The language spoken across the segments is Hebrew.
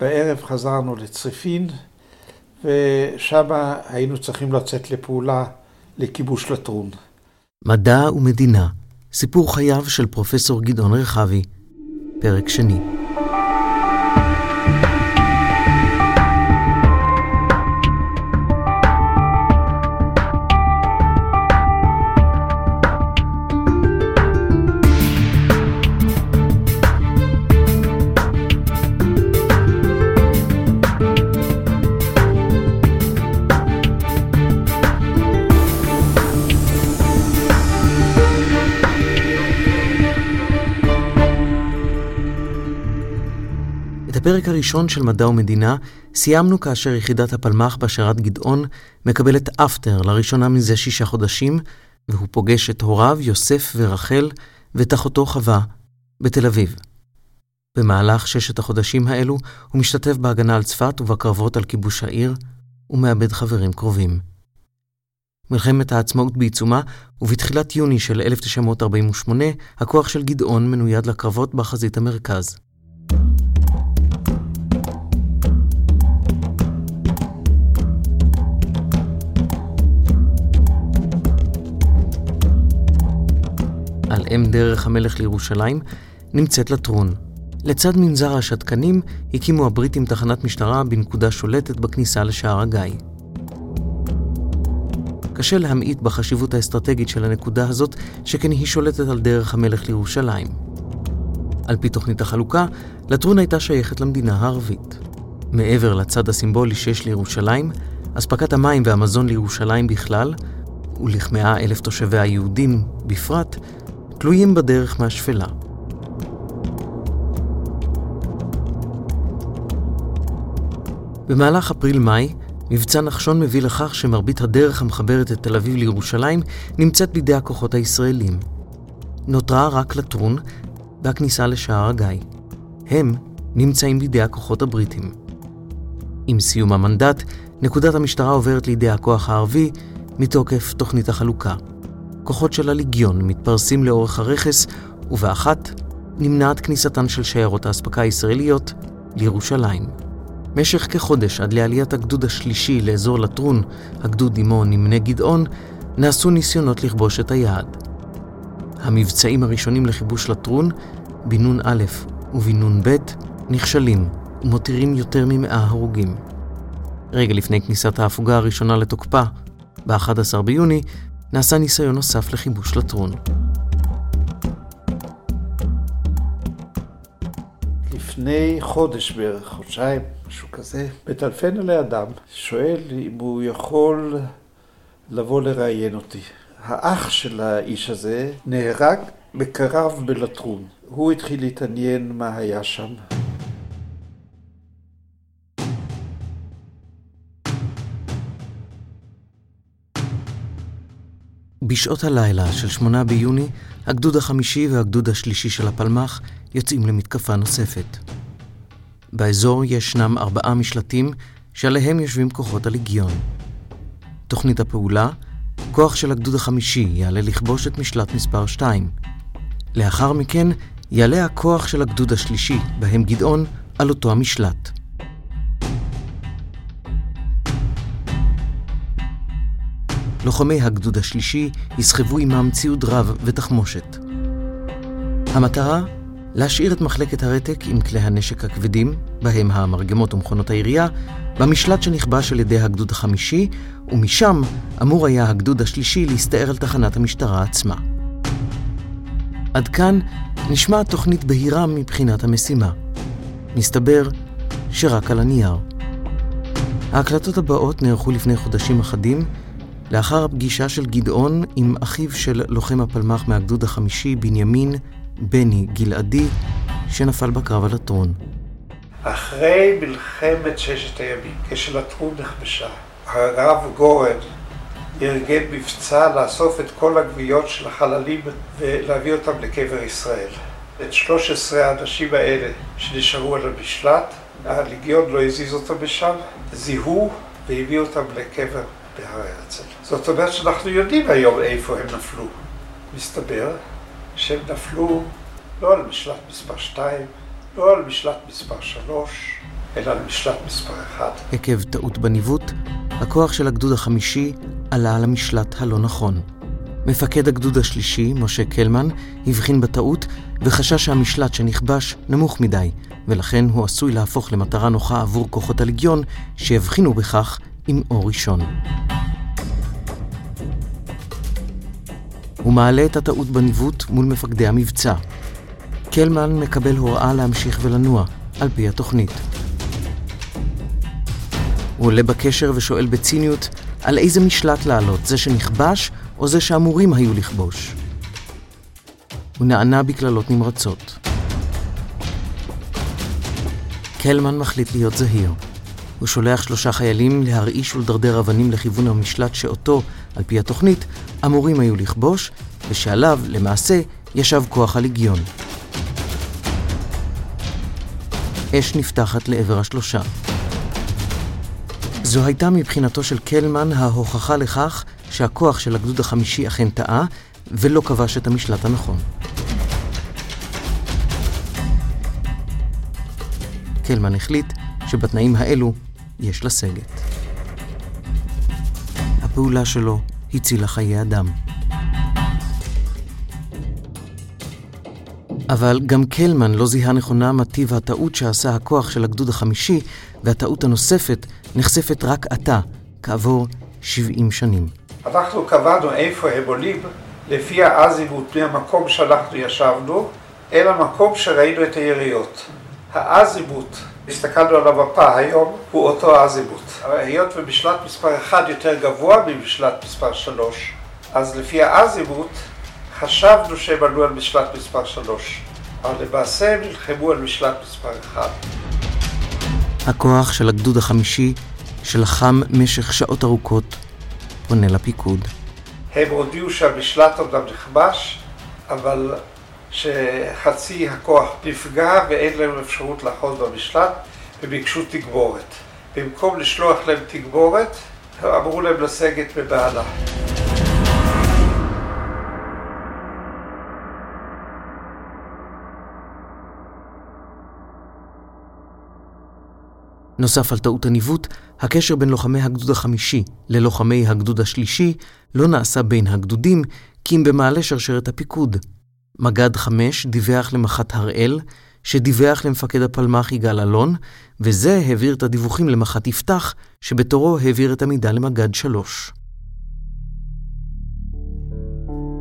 בערב חזרנו לצריפין, ושם היינו צריכים לצאת לפעולה לכיבוש לטרון. מדע ומדינה, סיפור חייו של פרופסור גדעון רחבי, פרק שני. הפרק הראשון של מדע ומדינה סיימנו כאשר יחידת הפלמ"ח בשרת גדעון מקבלת אפטר לראשונה מזה שישה חודשים, והוא פוגש את הוריו יוסף ורחל ואת אחותו חווה בתל אביב. במהלך ששת החודשים האלו הוא משתתף בהגנה על צפת ובקרבות על כיבוש העיר, ומאבד חברים קרובים. מלחמת העצמאות בעיצומה, ובתחילת יוני של 1948, הכוח של גדעון מנויד לקרבות בחזית המרכז. על אם דרך המלך לירושלים, נמצאת לטרון. לצד מנזר השתקנים, הקימו הבריטים תחנת משטרה בנקודה שולטת בכניסה לשער הגיא. קשה להמעיט בחשיבות האסטרטגית של הנקודה הזאת, שכן היא שולטת על דרך המלך לירושלים. על פי תוכנית החלוקה, לטרון הייתה שייכת למדינה הערבית. מעבר לצד הסימבולי שיש לירושלים, אספקת המים והמזון לירושלים בכלל, ולכמאה אלף תושביה היהודים בפרט, תלויים בדרך מהשפלה. במהלך אפריל-מאי, מבצע נחשון מביא לכך שמרבית הדרך המחברת את תל אביב לירושלים נמצאת בידי הכוחות הישראלים. נותרה רק לטרון והכניסה לשער הגיא. הם נמצאים בידי הכוחות הבריטים. עם סיום המנדט, נקודת המשטרה עוברת לידי הכוח הערבי מתוקף תוכנית החלוקה. כוחות של הליגיון מתפרסים לאורך הרכס, ובאחת נמנעת כניסתן של שיירות האספקה הישראליות לירושלים. משך כחודש עד לעליית הגדוד השלישי לאזור לטרון, הגדוד עמו נמנה גדעון, נעשו ניסיונות לכבוש את היעד. המבצעים הראשונים לכיבוש לטרון, בן נון א' ובן נון ב', נכשלים ומותירים יותר ממאה הרוגים. רגע לפני כניסת ההפוגה הראשונה לתוקפה, ב-11 ביוני, נעשה ניסיון נוסף לכיבוש לטרון. לפני חודש בערך, חודשיים, משהו כזה, מטלפן אלי אדם, שואל אם הוא יכול לבוא לראיין אותי. האח של האיש הזה נהרג בקרב בלטרון. הוא התחיל להתעניין מה היה שם. בשעות הלילה של שמונה ביוני, הגדוד החמישי והגדוד השלישי של הפלמ"ח יוצאים למתקפה נוספת. באזור ישנם ארבעה משלטים שעליהם יושבים כוחות הליגיון. תוכנית הפעולה, כוח של הגדוד החמישי יעלה לכבוש את משלט מספר 2. לאחר מכן יעלה הכוח של הגדוד השלישי, בהם גדעון, על אותו המשלט. לוחמי הגדוד השלישי יסחבו עמם ציוד רב ותחמושת. המטרה? להשאיר את מחלקת הרתק עם כלי הנשק הכבדים, בהם המרגמות ומכונות העירייה, במשלט שנכבש על ידי הגדוד החמישי, ומשם אמור היה הגדוד השלישי להסתער על תחנת המשטרה עצמה. עד כאן נשמעת תוכנית בהירה מבחינת המשימה. מסתבר שרק על הנייר. ההקלטות הבאות נערכו לפני חודשים אחדים, לאחר הפגישה של גדעון עם אחיו של לוחם הפלמ"ח מהגדוד החמישי, בנימין בני גלעדי, שנפל בקרב על הטרון. אחרי מלחמת ששת הימים, כשלטרון נכבשה, הרב גורן ארגן מבצע לאסוף את כל הגוויות של החללים ולהביא אותם לקבר ישראל. את 13 האנשים האלה שנשארו על המשלט, הליגיון לא הזיז אותם משם, זיהו והביאו אותם לקבר בהר הרצל. זאת אומרת שאנחנו יודעים היום איפה הם נפלו. מסתבר שהם נפלו לא על משלט מספר 2, לא על משלט מספר 3, אלא למשלט מספר אחד. עקב טעות בניווט, הכוח של הגדוד החמישי עלה על המשלט הלא נכון. מפקד הגדוד השלישי, משה קלמן, הבחין בטעות וחשש שהמשלט שנכבש נמוך מדי, ולכן הוא עשוי להפוך למטרה נוחה עבור כוחות הלגיון, שיבחינו בכך עם אור ראשון. הוא מעלה את הטעות בניווט מול מפקדי המבצע. קלמן מקבל הוראה להמשיך ולנוע, על פי התוכנית. הוא עולה בקשר ושואל בציניות על איזה משלט לעלות, זה שנכבש או זה שאמורים היו לכבוש. הוא נענה בקללות נמרצות. קלמן מחליט להיות זהיר. הוא שולח שלושה חיילים להרעיש ולדרדר אבנים לכיוון המשלט שאותו, על פי התוכנית, אמורים היו לכבוש, ושעליו, למעשה, ישב כוח הליגיון. אש נפתחת לעבר השלושה. זו הייתה מבחינתו של קלמן ההוכחה לכך שהכוח של הגדוד החמישי אכן טעה, ולא כבש את המשלט הנכון. קלמן החליט שבתנאים האלו יש לסגת. הפעולה שלו הצילה חיי אדם. אבל גם קלמן לא זיהה נכונה מה טיב הטעות שעשה הכוח של הגדוד החמישי, והטעות הנוספת נחשפת רק עתה, כעבור 70 שנים. אנחנו קבענו איפה הם עולים לפי האזימות מהמקום שאנחנו ישבנו אל המקום שראינו את היריות. האזימות, הסתכלנו על המפה היום, הוא אותו האזימות. היות ומשלט מספר 1 יותר גבוה ממשלט מספר 3, אז לפי האזימות חשבנו שהם עלו על משלט מספר 3, אבל למעשה הם נלחמו על משלט מספר 1. הכוח של הגדוד החמישי, שלחם משך שעות ארוכות, פונה לפיקוד. הם הודיעו שהמשלט אומנם נכבש, אבל שחצי הכוח נפגע ואין להם אפשרות לאחוז במשלט, וביקשו תגבורת. במקום לשלוח להם תגבורת, אמרו להם לסגת בבהלה. נוסף על טעות הניווט, הקשר בין לוחמי הגדוד החמישי ללוחמי הגדוד השלישי לא נעשה בין הגדודים, כי אם במעלה שרשרת הפיקוד. מג"ד 5 דיווח למח"ט הראל, שדיווח למפקד הפלמ"ח יגאל אלון, וזה העביר את הדיווחים למח"ט יפתח, שבתורו העביר את המידע למג"ד 3.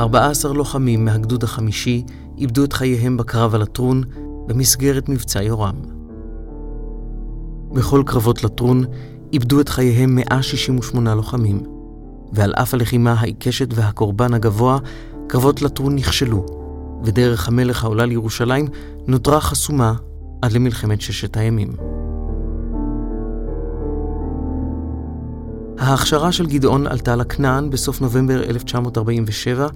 14 לוחמים מהגדוד החמישי איבדו את חייהם בקרב על הטרון במסגרת מבצע יורם. בכל קרבות לטרון איבדו את חייהם 168 לוחמים, ועל אף הלחימה העיקשת והקורבן הגבוה, קרבות לטרון נכשלו, ודרך המלך העולה לירושלים נותרה חסומה עד למלחמת ששת הימים. ההכשרה של גדעון עלתה לכנען בסוף נובמבר 1947,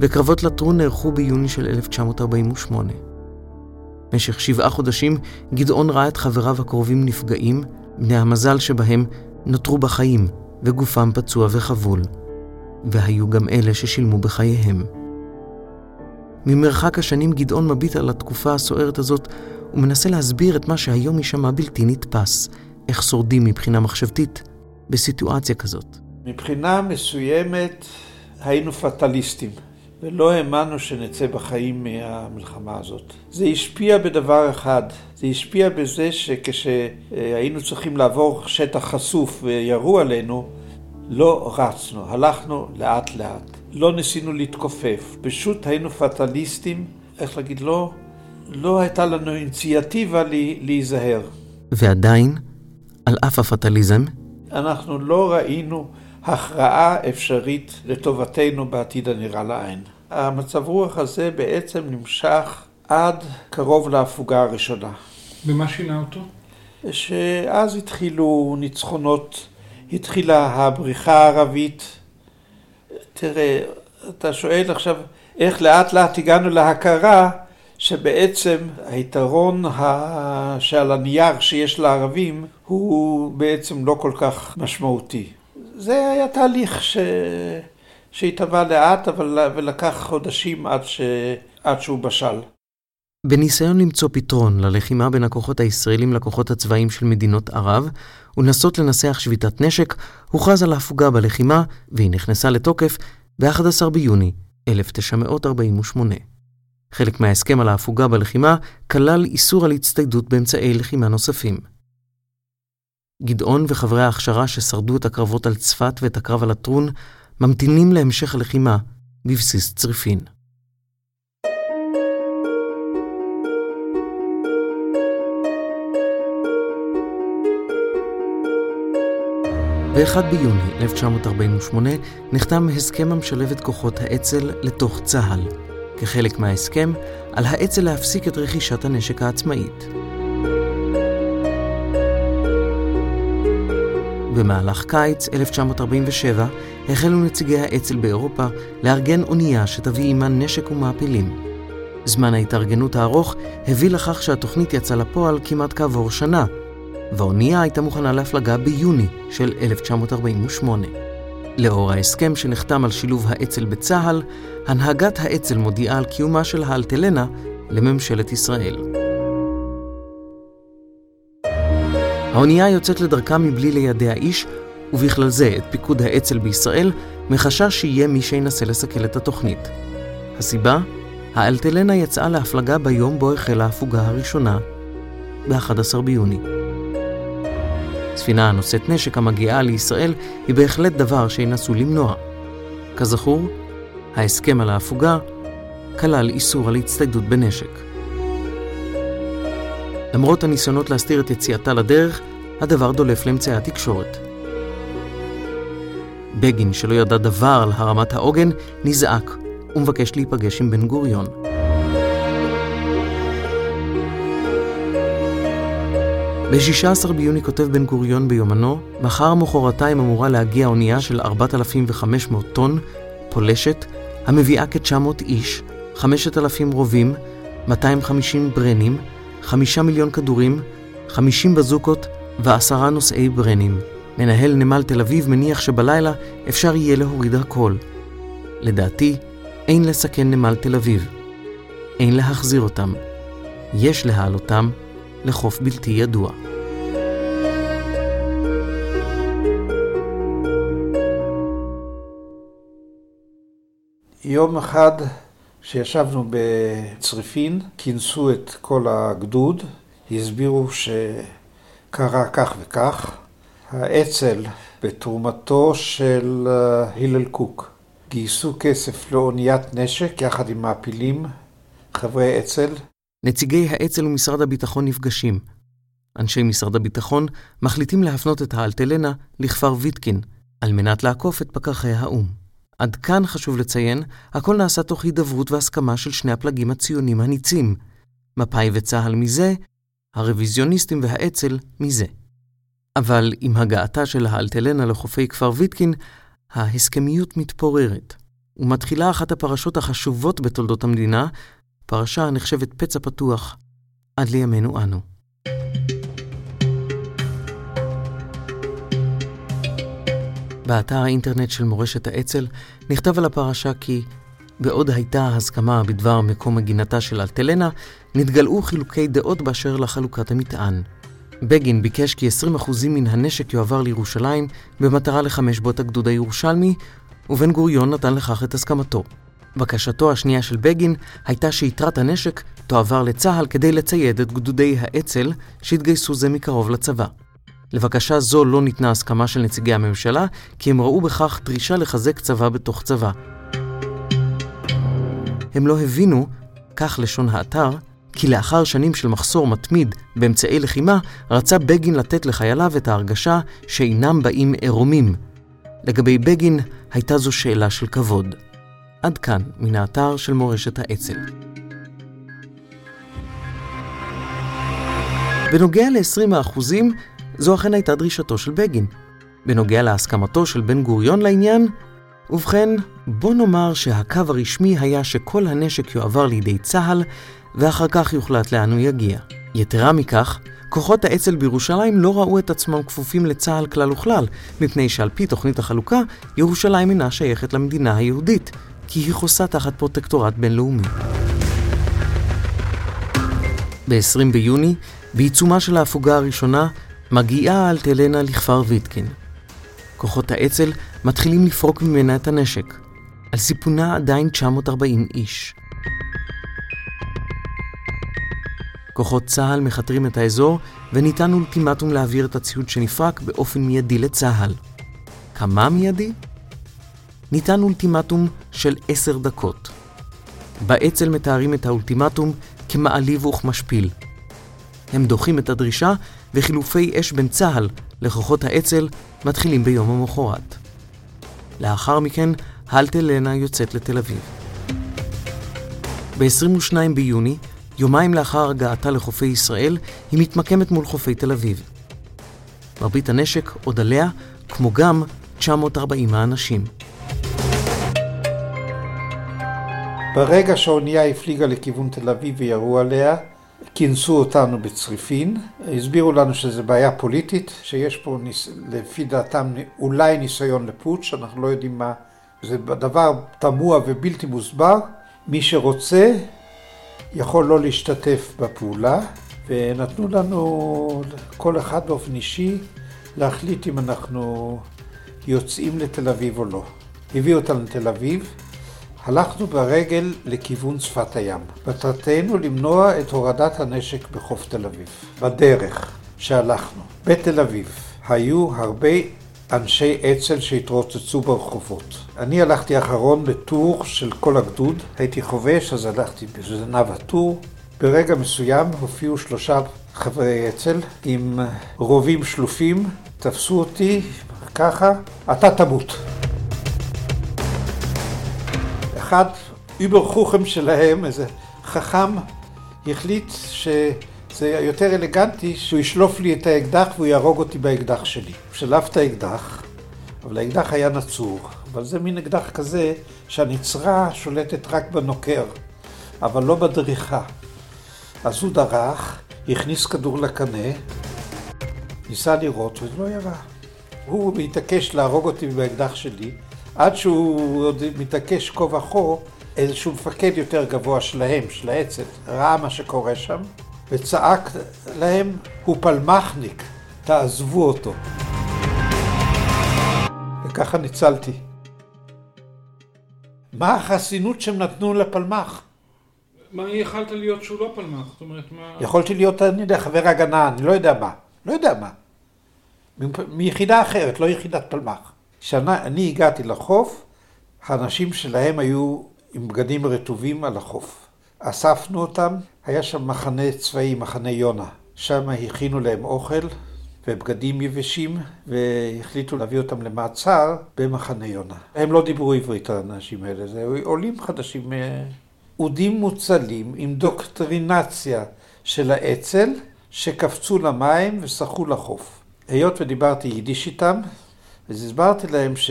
וקרבות לטרון נערכו ביוני של 1948. במשך שבעה חודשים גדעון ראה את חבריו הקרובים נפגעים, בני המזל שבהם נותרו בחיים, וגופם פצוע וחבול. והיו גם אלה ששילמו בחייהם. ממרחק השנים גדעון מביט על התקופה הסוערת הזאת ומנסה להסביר את מה שהיום יישמע בלתי נתפס, איך שורדים מבחינה מחשבתית בסיטואציה כזאת. מבחינה מסוימת היינו פטליסטים. ולא האמנו שנצא בחיים מהמלחמה הזאת. זה השפיע בדבר אחד, זה השפיע בזה שכשהיינו צריכים לעבור שטח חשוף וירו עלינו, לא רצנו, הלכנו לאט לאט. לא ניסינו להתכופף, פשוט היינו פטליסטים, איך להגיד, לא, לא הייתה לנו איניציאטיבה להיזהר. ועדיין, על אף הפטליזם, אנחנו לא ראינו הכרעה אפשרית לטובתנו בעתיד הנראה לעין. המצב רוח הזה בעצם נמשך עד קרוב להפוגה הראשונה. ומה שינה אותו? שאז התחילו ניצחונות, התחילה הבריחה הערבית. תראה, אתה שואל עכשיו איך לאט לאט הגענו להכרה שבעצם היתרון שעל הנייר שיש לערבים הוא בעצם לא כל כך משמעותי. זה היה תהליך ש... שהתהווה לאט, אבל ולקח חודשים עד, ש... עד שהוא בשל. בניסיון למצוא פתרון ללחימה בין הכוחות הישראלים לכוחות הצבאיים של מדינות ערב, ולנסות לנסח שביתת נשק, הוכרז על ההפוגה בלחימה, והיא נכנסה לתוקף ב-11 ביוני 1948. חלק מההסכם על ההפוגה בלחימה כלל איסור על הצטיידות באמצעי לחימה נוספים. גדעון וחברי ההכשרה ששרדו את הקרבות על צפת ואת הקרב על הטרון, ממתינים להמשך הלחימה בבסיס צריפין. ב-1 ביוני 1948 נחתם הסכם המשלב את כוחות האצ"ל לתוך צה"ל. כחלק מההסכם, על האצ"ל להפסיק את רכישת הנשק העצמאית. במהלך קיץ 1947 החלו נציגי האצ"ל באירופה לארגן אונייה שתביא עימה נשק ומעפילים. זמן ההתארגנות הארוך הביא לכך שהתוכנית יצאה לפועל כמעט כעבור שנה, והאונייה הייתה מוכנה להפלגה ביוני של 1948. לאור ההסכם שנחתם על שילוב האצ"ל בצה"ל, הנהגת האצ"ל מודיעה על קיומה של האלטלנה לממשלת ישראל. האונייה יוצאת לדרכה מבלי לידע איש, ובכלל זה את פיקוד האצ"ל בישראל, מחשש שיהיה מי שינסה לסכל את התוכנית. הסיבה? האלטלנה יצאה להפלגה ביום בו החלה ההפוגה הראשונה, ב-11 ביוני. ספינה הנושאת נשק המגיעה לישראל היא בהחלט דבר שינסו למנוע. כזכור, ההסכם על ההפוגה כלל איסור על הצטיידות בנשק. למרות הניסיונות להסתיר את יציאתה לדרך, הדבר דולף לאמצעי התקשורת. בגין, שלא ידע דבר על הרמת העוגן, נזעק ומבקש להיפגש עם בן גוריון. ב-16 ביוני כותב בן גוריון ביומנו, מחר מחרתיים אמורה להגיע אונייה של 4,500 טון, פולשת, המביאה כ-900 איש, 5,000 רובים, 250 ברנים, 5 מיליון כדורים, 50 בזוקות ועשרה נושאי ברנים. מנהל נמל תל אביב מניח שבלילה אפשר יהיה להוריד הכל. לדעתי, אין לסכן נמל תל אביב. אין להחזיר אותם. יש להעלותם לחוף בלתי ידוע. יום אחד כשישבנו בצריפין, כינסו את כל הגדוד, הסבירו שקרה כך וכך. האצ"ל, בתרומתו של אה, הלל קוק, גייסו כסף לאוניית נשק יחד עם מעפילים, חברי אצ"ל, נציגי האצ"ל ומשרד הביטחון נפגשים. אנשי משרד הביטחון מחליטים להפנות את האלטלנה לכפר ויטקין, על מנת לעקוף את פקחי האו"ם. עד כאן חשוב לציין, הכל נעשה תוך הידברות והסכמה של שני הפלגים הציונים הניצים, מפא"י וצה"ל מזה, הרוויזיוניסטים והאצ"ל מזה. אבל עם הגעתה של האלטלנה לחופי כפר ויטקין, ההסכמיות מתפוררת, ומתחילה אחת הפרשות החשובות בתולדות המדינה, פרשה הנחשבת פצע פתוח עד לימינו אנו. באתר האינטרנט של מורשת האצ"ל נכתב על הפרשה כי בעוד הייתה הסכמה בדבר מקום מגינתה של אלטלנה, נתגלעו חילוקי דעות באשר לחלוקת המטען. בגין ביקש כי 20% מן הנשק יועבר לירושלים במטרה לחמש בו את הגדוד הירושלמי, ובן גוריון נתן לכך את הסכמתו. בקשתו השנייה של בגין הייתה שיתרת הנשק תועבר לצה"ל כדי לצייד את גדודי האצ"ל שהתגייסו זה מקרוב לצבא. לבקשה זו לא ניתנה הסכמה של נציגי הממשלה, כי הם ראו בכך דרישה לחזק צבא בתוך צבא. הם לא הבינו, כך לשון האתר, כי לאחר שנים של מחסור מתמיד באמצעי לחימה, רצה בגין לתת לחייליו את ההרגשה שאינם באים עירומים. לגבי בגין, הייתה זו שאלה של כבוד. עד כאן מן האתר של מורשת האצ"ל. בנוגע ל-20%, זו אכן הייתה דרישתו של בגין. בנוגע להסכמתו של בן גוריון לעניין, ובכן, בוא נאמר שהקו הרשמי היה שכל הנשק יועבר לידי צה"ל, ואחר כך יוחלט לאן הוא יגיע. יתרה מכך, כוחות האצ"ל בירושלים לא ראו את עצמם כפופים לצה"ל כלל וכלל, מפני שעל פי תוכנית החלוקה, ירושלים אינה שייכת למדינה היהודית, כי היא חוסה תחת פרוטקטורט בינלאומי. ב-20 ביוני, בעיצומה של ההפוגה הראשונה, מגיעה אלטלנה לכפר ויטקין. כוחות האצ"ל מתחילים לפרוק ממנה את הנשק. על סיפונה עדיין 940 איש. כוחות צה"ל מכתרים את האזור, וניתן אולטימטום להעביר את הציוד שנפרק באופן מיידי לצה"ל. כמה מיידי? ניתן אולטימטום של עשר דקות. באצ"ל מתארים את האולטימטום כמעליב וכמשפיל. הם דוחים את הדרישה, וחילופי אש בין צה"ל לכוחות האצ"ל מתחילים ביום המחרת. לאחר מכן, הלטלנה יוצאת לתל אביב. ב-22 ביוני, יומיים לאחר הגעתה לחופי ישראל, היא מתמקמת מול חופי תל אביב. מרבית הנשק עוד עליה, כמו גם 940 האנשים. ברגע שהאונייה הפליגה לכיוון תל אביב וירו עליה, כינסו אותנו בצריפין, הסבירו לנו שזו בעיה פוליטית, שיש פה ניס... לפי דעתם אולי ניסיון לפוטש, אנחנו לא יודעים מה, זה דבר תמוה ובלתי מוסבר, מי שרוצה יכול לא להשתתף בפעולה, ונתנו לנו כל אחד באופן אישי להחליט אם אנחנו יוצאים לתל אביב או לא. הביאו אותנו לתל אביב, הלכנו ברגל לכיוון שפת הים. מטרתנו למנוע את הורדת הנשק בחוף תל אביב. בדרך שהלכנו, בתל אביב, היו הרבה אנשי אצ"ל שהתרוצצו ברחובות. אני הלכתי אחרון בטור של כל הגדוד, הייתי חובש, אז הלכתי בזנב הטור. ברגע מסוים הופיעו שלושה חברי אצ"ל עם רובים שלופים, תפסו אותי ככה, אתה תמות. אחד, איבר חוכם שלהם, איזה חכם, החליט שזה יותר אלגנטי שהוא ישלוף לי את האקדח והוא יהרוג אותי באקדח שלי. הוא שלף את האקדח, אבל האקדח היה נצור. אבל זה מין אקדח כזה שהנצרה שולטת רק בנוקר, אבל לא בדריכה. אז הוא דרך, הכניס כדור לקנה, ניסה לירות לא ירה. הוא מתעקש להרוג אותי באקדח שלי, עד שהוא עוד מתעקש כה וכה, איזשהו מפקד יותר גבוה שלהם, של האצ"ל, ראה מה שקורה שם, וצעק להם, הוא פלמחניק, תעזבו אותו. וככה ניצלתי. מה החסינות שהם נתנו לפלמח? מה יכלת להיות שהוא לא פלמח? זאת אומרת, מה... יכולתי להיות, אני יודע, חבר הגנה, אני לא יודע מה. לא יודע מה. מיחידה אחרת, לא יחידת פלמח. כשאני הגעתי לחוף, האנשים שלהם היו עם בגדים רטובים על החוף. אספנו אותם, היה שם מחנה צבאי, מחנה יונה. שם הכינו להם אוכל ובגדים יבשים, והחליטו להביא אותם למעצר במחנה יונה. הם לא דיברו עברית, האנשים האלה, זה עולים חדשים, אה, אודים מוצלים עם דוקטרינציה של האצ"ל, שקפצו למים ושחו לחוף. היות ודיברתי יידיש איתם, אז הסברתי להם ש...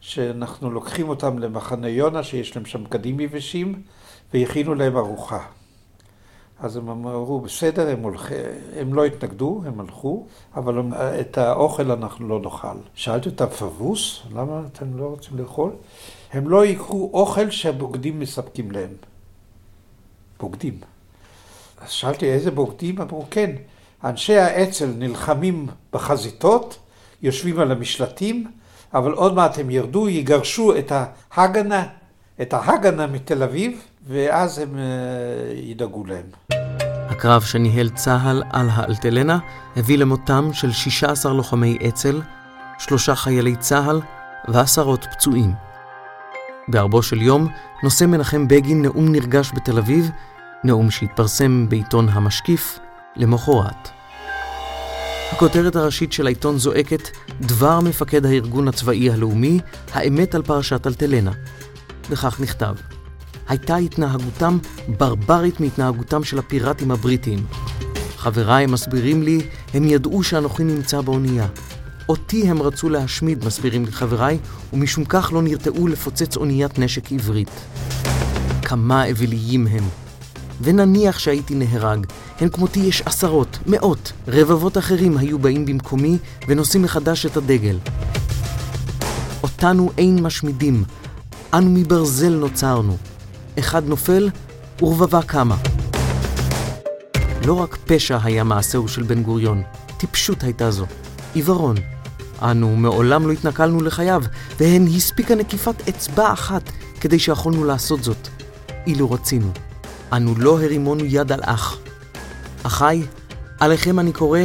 שאנחנו לוקחים אותם למחנה יונה, שיש להם שם בגדים יבשים, והכינו להם ארוחה. אז הם אמרו, בסדר, הם, הולכ... הם לא התנגדו, הם הלכו, אבל את האוכל אנחנו לא נאכל. שאלתי אותם, פבוס, למה אתם לא רוצים לאכול? הם לא ייקחו אוכל שהבוגדים מספקים להם. בוגדים. אז שאלתי, איזה בוגדים? אמרו, כן, אנשי האצ"ל נלחמים בחזיתות, יושבים על המשלטים, אבל עוד מעט הם ירדו, יגרשו את ההגנה, את ההגנה מתל אביב, ואז הם ידאגו להם. הקרב שניהל צה"ל על האלטלנה הביא למותם של 16 לוחמי אצ"ל, שלושה חיילי צה"ל ועשרות פצועים. בערבו של יום נושא מנחם בגין נאום נרגש בתל אביב, נאום שהתפרסם בעיתון המשקיף, למחרת. הכותרת הראשית של העיתון זועקת דבר מפקד הארגון הצבאי הלאומי, האמת על פרשת אלטלנה. וכך נכתב: הייתה התנהגותם ברברית מהתנהגותם של הפיראטים הבריטים. חבריי מסבירים לי, הם ידעו שאנוכי נמצא באונייה. אותי הם רצו להשמיד, מסבירים לי חבריי, ומשום כך לא נרתעו לפוצץ אוניית נשק עברית. כמה אוויליים הם. ונניח שהייתי נהרג, הן כמותי יש עשרות, מאות, רבבות אחרים היו באים במקומי ונושאים מחדש את הדגל. אותנו אין משמידים, אנו מברזל נוצרנו. אחד נופל ורבבה קמה. לא רק פשע היה מעשהו של בן גוריון, טיפשות הייתה זו, עיוורון. אנו מעולם לא התנכלנו לחייו, והן הספיקה נקיפת אצבע אחת כדי שיכולנו לעשות זאת, אילו רצינו. אנו לא הרימונו יד על אח. אחיי, עליכם אני קורא,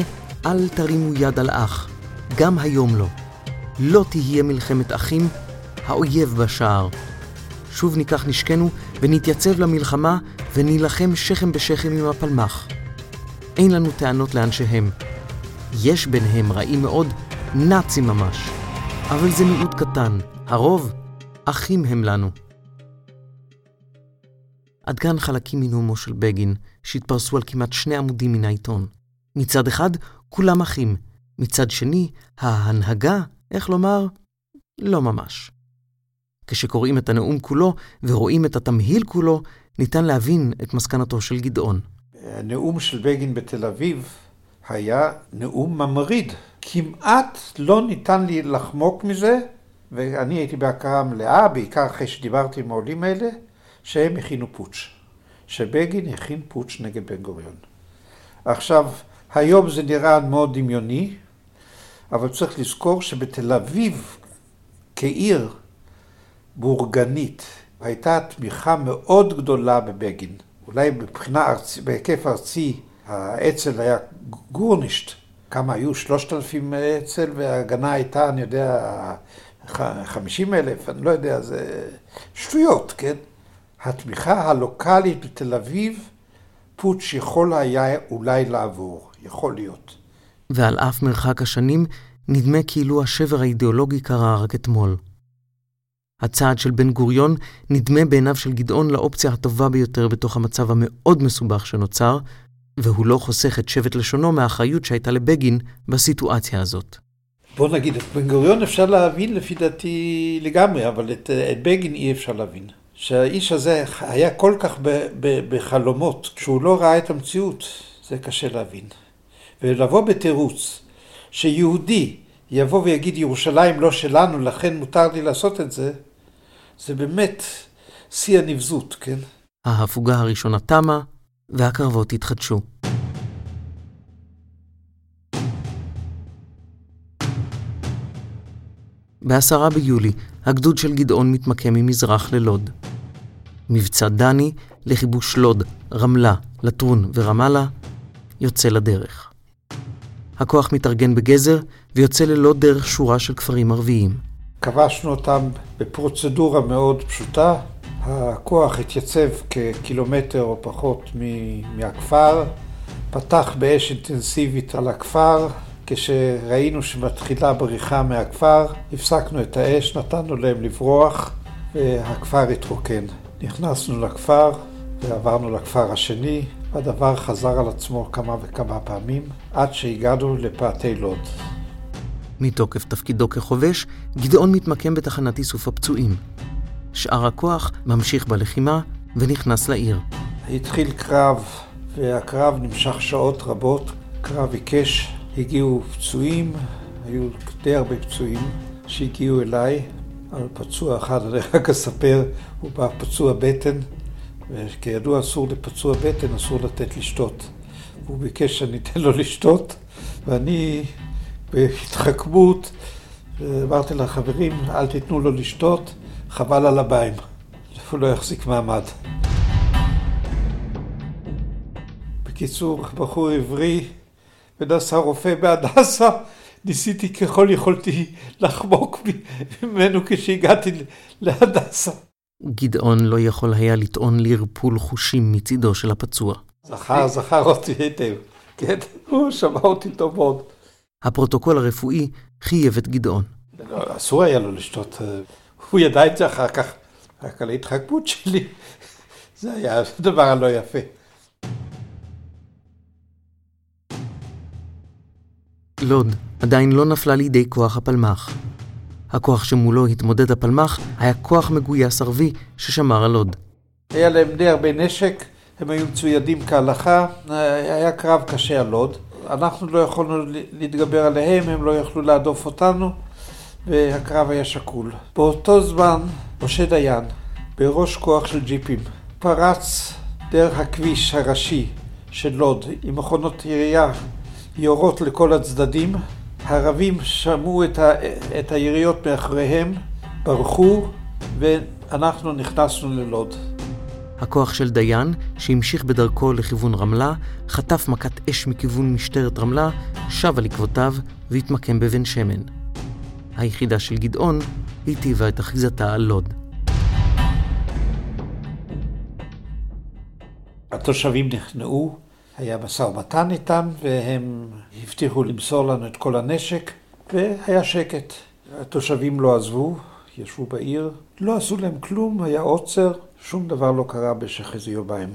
אל תרימו יד על אח. גם היום לא. לא תהיה מלחמת אחים, האויב בשער. שוב ניקח נשקנו ונתייצב למלחמה ונילחם שכם בשכם עם הפלמ"ח. אין לנו טענות לאנשיהם. יש ביניהם רעים מאוד, נאצים ממש. אבל זה מיעוט קטן, הרוב, אחים הם לנו. עד כאן חלקים מנאומו של בגין, שהתפרסו על כמעט שני עמודים מן העיתון. מצד אחד, כולם אחים. מצד שני, ההנהגה, איך לומר, לא ממש. כשקוראים את הנאום כולו ורואים את התמהיל כולו, ניתן להבין את מסקנתו של גדעון. הנאום של בגין בתל אביב היה נאום ממריד. כמעט לא ניתן לי לחמוק מזה, ואני הייתי בהכרה מלאה, בעיקר אחרי שדיברתי עם העולים האלה, שהם הכינו פוטש. שבגין הכין פוטש נגד בן גוריון. עכשיו, היום זה נראה מאוד דמיוני, אבל צריך לזכור שבתל אביב, כעיר בורגנית, הייתה תמיכה מאוד גדולה בבגין. אולי מבחינה ארצי, בהיקף ארצי, האצ"ל היה גורנישט. כמה היו? שלושת אלפים אצ"ל, וההגנה הייתה, אני יודע, חמישים אלף, אני לא יודע, זה שטויות, כן? התמיכה הלוקאלית בתל אביב, פוטש יכול היה אולי לעבור, יכול להיות. ועל אף מרחק השנים, נדמה כאילו השבר האידיאולוגי קרה רק אתמול. הצעד של בן גוריון נדמה בעיניו של גדעון לאופציה הטובה ביותר בתוך המצב המאוד מסובך שנוצר, והוא לא חוסך את שבט לשונו מהאחריות שהייתה לבגין בסיטואציה הזאת. בוא נגיד, את בן גוריון אפשר להבין לפי דעתי לגמרי, אבל את, את בגין אי אפשר להבין. שהאיש הזה היה כל כך ב, ב, בחלומות, כשהוא לא ראה את המציאות, זה קשה להבין. ולבוא בתירוץ שיהודי יבוא ויגיד ירושלים לא שלנו, לכן מותר לי לעשות את זה, זה באמת שיא הנבזות, כן? ההפוגה הראשונה תמה, והקרבות התחדשו. בעשרה ביולי, הגדוד של גדעון מתמקם ממזרח ללוד. מבצע דני לכיבוש לוד, רמלה, לטרון ורמאללה יוצא לדרך. הכוח מתארגן בגזר ויוצא ללוד דרך שורה של כפרים ערביים. כבשנו אותם בפרוצדורה מאוד פשוטה. הכוח התייצב כקילומטר או פחות מהכפר, פתח באש אינטנסיבית על הכפר. כשראינו שמתחילה בריחה מהכפר, הפסקנו את האש, נתנו להם לברוח, והכפר התרוקן. נכנסנו לכפר ועברנו לכפר השני, והדבר חזר על עצמו כמה וכמה פעמים, עד שהגענו לפאתי לוד. מתוקף תפקידו כחובש, גדעון מתמקם בתחנת איסוף הפצועים. שאר הכוח ממשיך בלחימה ונכנס לעיר. התחיל קרב, והקרב נמשך שעות רבות, קרב עיקש. הגיעו פצועים, היו די הרבה פצועים שהגיעו אליי. על פצוע אחד, אני רק אספר, הוא בא פצוע בטן, וכידוע אסור לפצוע בטן, אסור לתת לשתות. הוא ביקש שאני אתן לו לשתות, ואני בהתחכמות אמרתי לחברים, אל תיתנו לו לשתות, חבל על המים, הוא לא יחזיק מעמד. בקיצור, בחור עברי, ונסע רופא בהדסה, ניסיתי ככל יכולתי לחמוק ממנו כשהגעתי להדסה. גדעון לא יכול היה לטעון לערפול חושים מצידו של הפצוע. זכר, זכר אותי היטב, כן, הוא שמע אותי טוב מאוד. הפרוטוקול הרפואי חייב את גדעון. לא, אסור היה לו לשתות, הוא ידע את זה אחר כך, רק על ההתחכמות שלי. זה היה הדבר הלא יפה. לוד עדיין לא נפלה לידי כוח הפלמ"ח. הכוח שמולו התמודד הפלמ"ח היה כוח מגויס ערבי ששמר על לוד. היה להם די הרבה נשק, הם היו מצוידים כהלכה, היה קרב קשה על לוד. אנחנו לא יכולנו להתגבר עליהם, הם לא יכלו להדוף אותנו, והקרב היה שקול. באותו זמן, משה דיין, בראש כוח של ג'יפים, פרץ דרך הכביש הראשי של לוד עם מכונות ירייה יורות לכל הצדדים. הערבים שמעו את, ה, את היריות מאחוריהם, ברחו, ואנחנו נכנסנו ללוד. הכוח של דיין, שהמשיך בדרכו לכיוון רמלה, חטף מכת אש מכיוון משטרת רמלה, שב על עקבותיו והתמקם בבן שמן. היחידה של גדעון היטיבה את אחיזתה על לוד. התושבים נכנעו, היה משא ומתן איתם, והם הבטיחו למסור לנו את כל הנשק, והיה שקט. התושבים לא עזבו, ישבו בעיר, לא עשו להם כלום, היה עוצר, שום דבר לא קרה במשך איזה יומיים.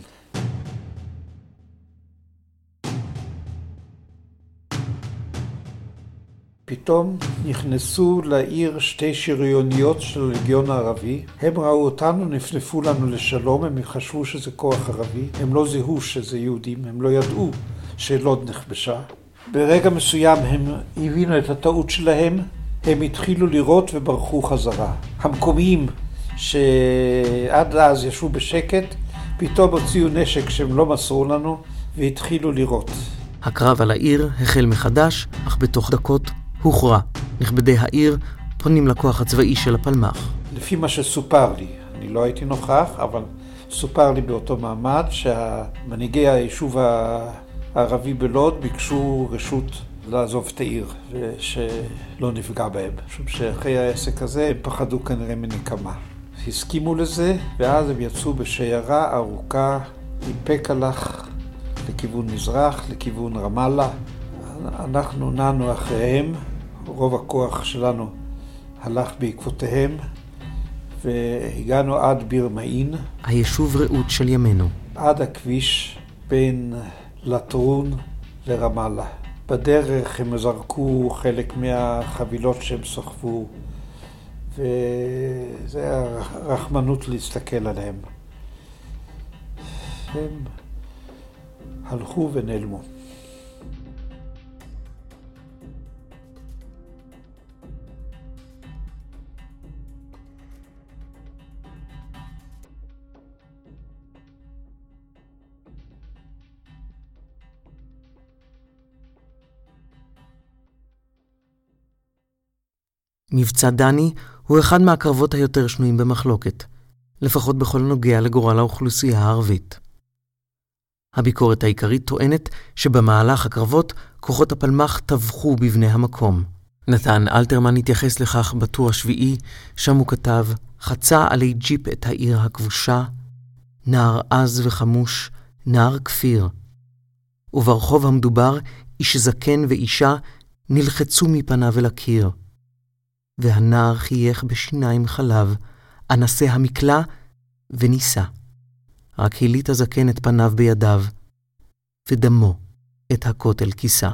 פתאום נכנסו לעיר שתי שריוניות של הלגיון הערבי. הם ראו אותנו, נפנפו לנו לשלום, הם חשבו שזה כוח ערבי. הם לא זיהו שזה יהודים, הם לא ידעו שלוד נכבשה. ברגע מסוים הם הבינו את הטעות שלהם, הם התחילו לירות וברחו חזרה. המקומיים שעד אז ישבו בשקט, פתאום הוציאו נשק שהם לא מסרו לנו והתחילו לירות. הקרב על העיר החל מחדש, אך בתוך דקות הוכרע. נכבדי העיר פונים לכוח הצבאי של הפלמ"ח. לפי מה שסופר לי, אני לא הייתי נוכח, אבל סופר לי באותו מעמד שהמנהיגי היישוב הערבי בלוד ביקשו רשות לעזוב את העיר ושלא נפגע בהם. משום שאחרי העסק הזה הם פחדו כנראה מנקמה. הסכימו לזה, ואז הם יצאו בשיירה ארוכה עם פקלח לכיוון מזרח, לכיוון רמאללה. אנחנו נענו אחריהם, רוב הכוח שלנו הלך בעקבותיהם, והגענו עד ביר מעין. היישוב רעות של ימינו. עד הכביש בין לטרון לרמאללה. בדרך הם זרקו חלק מהחבילות שהם סחבו, וזה היה רחמנות להסתכל עליהם. הם הלכו ונעלמו. מבצע דני הוא אחד מהקרבות היותר שנויים במחלוקת, לפחות בכל הנוגע לגורל האוכלוסייה הערבית. הביקורת העיקרית טוענת שבמהלך הקרבות כוחות הפלמ"ח טבחו בבני המקום. נתן אלתרמן התייחס לכך בטור השביעי, שם הוא כתב, חצה עלי ג'יפ את העיר הכבושה, נער עז וחמוש, נער כפיר. וברחוב המדובר, איש זקן ואישה נלחצו מפניו אל הקיר. והנער חייך בשיניים חלב, אנסה המקלע ונישא. רק הליט הזקן את פניו בידיו, ודמו את הכותל כיסה.